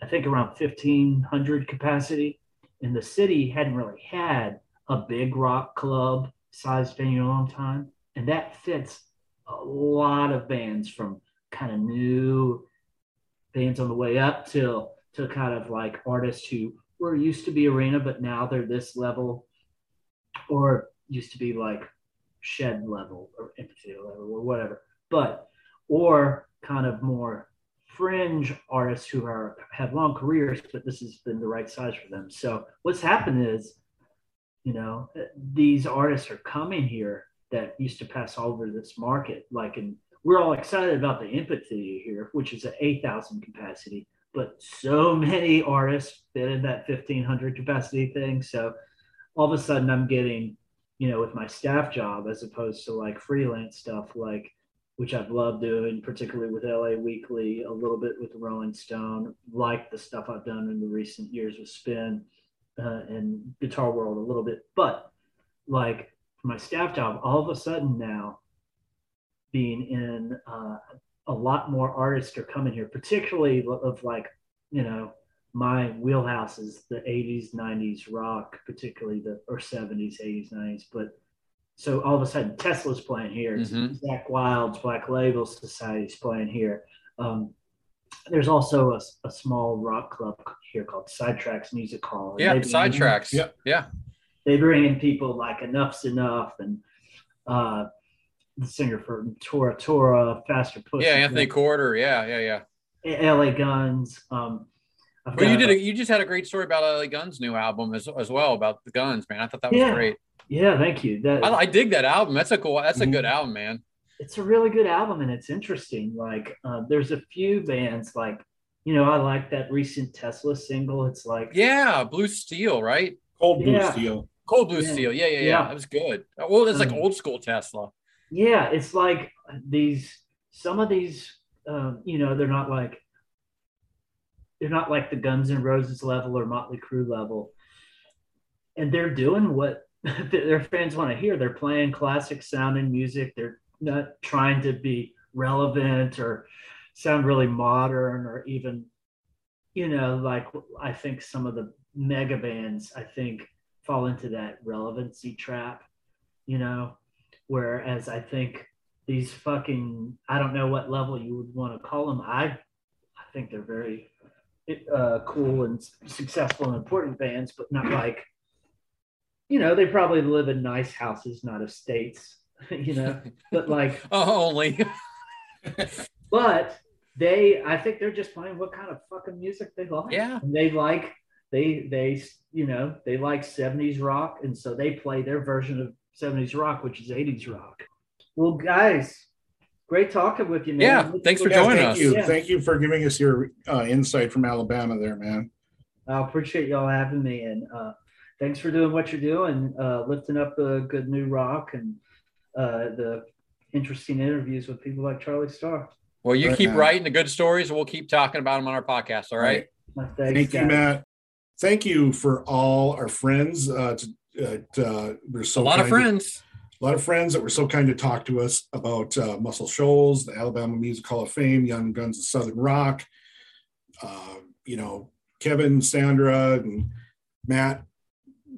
S12: I think, around 1,500 capacity. And the city hadn't really had a big rock club sized venue in a long time. And that fits a lot of bands from kind of new bands on the way up till to kind of like artists who were used to be arena, but now they're this level, or used to be like shed level or amphitheater level or whatever. But or kind of more fringe artists who are have long careers, but this has been the right size for them. So what's happened is, you know, these artists are coming here that used to pass over this market. Like, and we're all excited about the amphitheater, which is at 8,000 capacity, but so many artists fit in that 1,500 capacity thing. So all of a sudden I'm getting, you know, with my staff job as opposed to like freelance stuff, like, which I've loved doing, particularly with LA Weekly, a little bit with Rolling Stone, like the stuff I've done in the recent years with Spin uh, and Guitar World a little bit. But like for my staff job, all of a sudden now, being in uh, a lot more artists are coming here, particularly of like, you know, my wheelhouse is the 80s, 90s rock, particularly the or 70s, 80s, 90s. But so all of a sudden, Tesla's playing here.
S3: Mhm.
S12: Zakk Wylde's Black Label Society's playing here. Um, there's also a, a small rock club here called Sidetracks Music Hall.
S3: Yeah,
S12: they
S3: sidetracks. Yeah. Yeah.
S12: They bring in people like Enuff Z'Nuff and uh, the singer for Tora Tora, Faster Push.
S3: Yeah, Anthony Corder. Yeah, yeah, yeah.
S12: LA Guns. Um, I've
S3: Well, you did.
S12: a-
S3: A, you just had a great story about LA Guns' new album as, as well about the guns, man. I thought that was
S12: Yeah.
S3: great.
S12: Yeah, thank you. That
S3: I, I dig that album. That's a cool. That's a
S12: Mhm.
S3: good album, man.
S12: it's a really good album and it's interesting. Like, uh, there's a few bands like, you know, I like that recent Tesla single. It's like,
S3: Yeah, Blue Steel, right?
S2: Cold Blue
S12: Yeah.
S2: Steel.
S3: Cold Blue
S12: Yeah.
S3: Steel. Yeah, yeah, yeah.
S12: Yeah.
S3: That was good. Well, it's like
S12: Um,
S3: old school Tesla.
S12: yeah, it's like these, some of these, um, you know, they're not like, they're not like the Guns N' Roses level or Motley Crue level. And they're doing what their fans want to hear. They're playing classic sounding music. They're not trying to be relevant or sound really modern or even, you know, like I think some of the mega bands, I think, fall into that relevancy trap, you know, whereas I think these fucking, I don't know what level you would want to call them. I, I think they're very uh, cool and successful and important bands, but not like, you know, they probably live in nice houses, not estates, you know, but like,
S3: Oh, only.
S12: but they, I think they're just playing what kind of fucking music they like.
S3: Yeah.
S12: And they like, they, they, you know, they like 70s rock. And so they play their version of 70s rock, which is 80s rock. Well, guys, great talking with you, man.
S3: Yeah, thanks for joining
S2: thank
S3: us.
S2: you.
S12: Yeah.
S2: Thank you for giving us your uh, insight from Alabama there, man.
S12: I appreciate y'all having me, and uh, thanks for doing what you're doing, uh, lifting up the good new rock and uh, the interesting interviews with people like Charlie Starr.
S3: Well, you
S2: Right
S3: keep
S2: now.
S3: writing the good stories, and we'll keep talking about them on our podcast. All right.
S12: My thanks,
S2: Thank you. Matt. Thank you for all our friends. Uh, to, uh, uh, we're so
S3: a lot of
S2: kind to-
S3: friends.
S2: a lot of friends that were so kind to talk to us about uh, Muscle Shoals, the Alabama Music Hall of Fame, Young Guns of Southern Rock. Uh, you know, Kevin, Sandra, and Matt,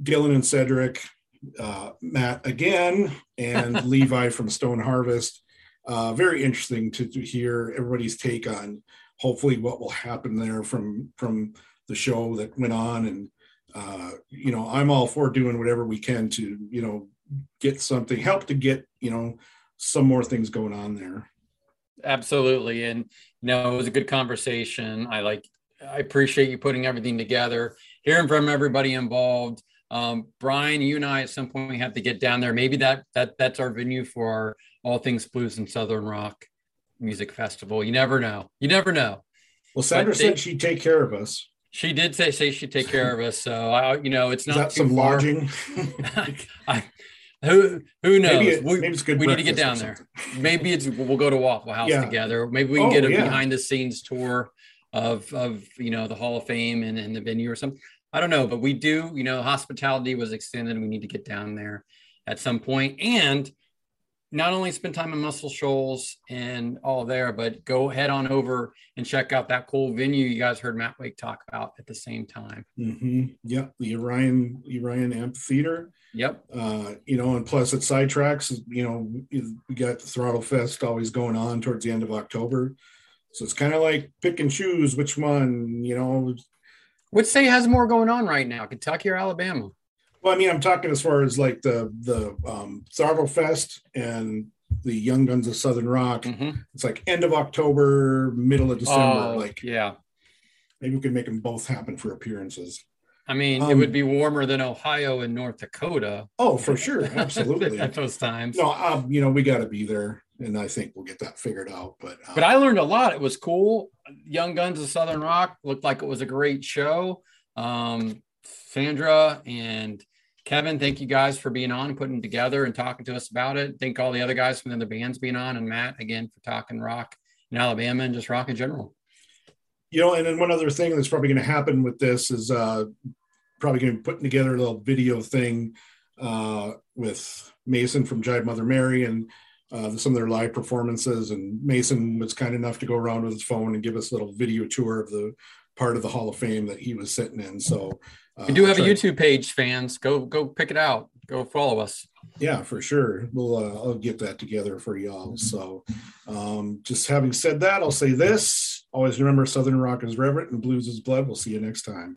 S2: Dylan, and Cedric, uh, Matt again, and Levi from Stone Harvest. Uh, very interesting to, to hear everybody's take on hopefully what will happen there from from the show that went on and uh, you know, I'm all for doing whatever we can to, you know, get something, help to get, you know, some more things going on there.
S3: Absolutely. And you know, it was a good conversation. I like I appreciate you putting everything together, hearing from everybody involved. Um, Brian, you and I at some point we have to get down there. Maybe that that that's our venue for our All Things Blues and Southern Rock Music Festival. You never know. You never know.
S2: Well, Sandra
S3: But
S2: said she'd take care of us.
S3: She did say say she'd take care of us. So I, you know, it's not
S2: some
S3: far.
S2: lodging?
S3: I, who who knows?
S2: Maybe it-
S3: we
S2: maybe it's good
S3: we need to get down there. Maybe it's we'll go to Waffle House
S2: Yeah.
S3: together. Maybe we can
S2: Oh,
S3: get a
S2: yeah.
S3: behind the scenes tour of of you know the Hall of Fame and, and the venue or something. I don't know, but we do. You know, hospitality was extended. We need to get down there at some point and not only spend time in Muscle Shoals and all there, but go head on over and check out that cool venue you guys heard Matt Wake talk about at the same time.
S2: hmm Yep, the Orion Orion Amphitheater.
S3: Yep.
S2: Uh, you know, and plus at Sidetracks, you know, we got the Throttle Fest always going on towards the end of October. So it's kind of like pick and choose which one, you know.
S3: Which state has more going on right now, Kentucky or Alabama?
S2: Well, I mean, I'm talking as far as like the the um, Throttle Fest and the Young Guns of Southern Rock. It's like end of October, middle of December.
S3: Mm-hmm. Oh,
S2: like,
S3: yeah.
S2: maybe we can make them both happen for appearances.
S3: I mean, it
S2: Um,
S3: would be warmer than Ohio and North Dakota.
S2: Oh, for sure, absolutely.
S3: at those times.
S2: No, um, you know, we got to be there, and I think we'll get that figured out. But uh,
S3: But I learned a lot. It was cool. Young Guns of Southern Rock looked like it was a great show. Um, Sandra and Kevin, thank you guys for being on, putting together and talking to us about it. Thank all the other guys from the other bands being on, and Matt again for talking rock in Alabama and just rock in general.
S2: you know, and then one other thing that's probably going to happen with this is uh, probably going to be putting together a little video thing uh, with Mason from Jive Mother Mary and uh, some of their live performances. And Mason was kind enough to go around with his phone and give us a little video tour of the part of the Hall of Fame that he was sitting in. So uh,
S3: We do have a YouTube page, fans. Go go pick it out. Go follow us.
S2: Yeah, for sure. We'll uh, I'll get that together for y'all. So, um, just having said that, I'll say this: always remember, Southern rock is reverent and blues is blood. We'll see you next time.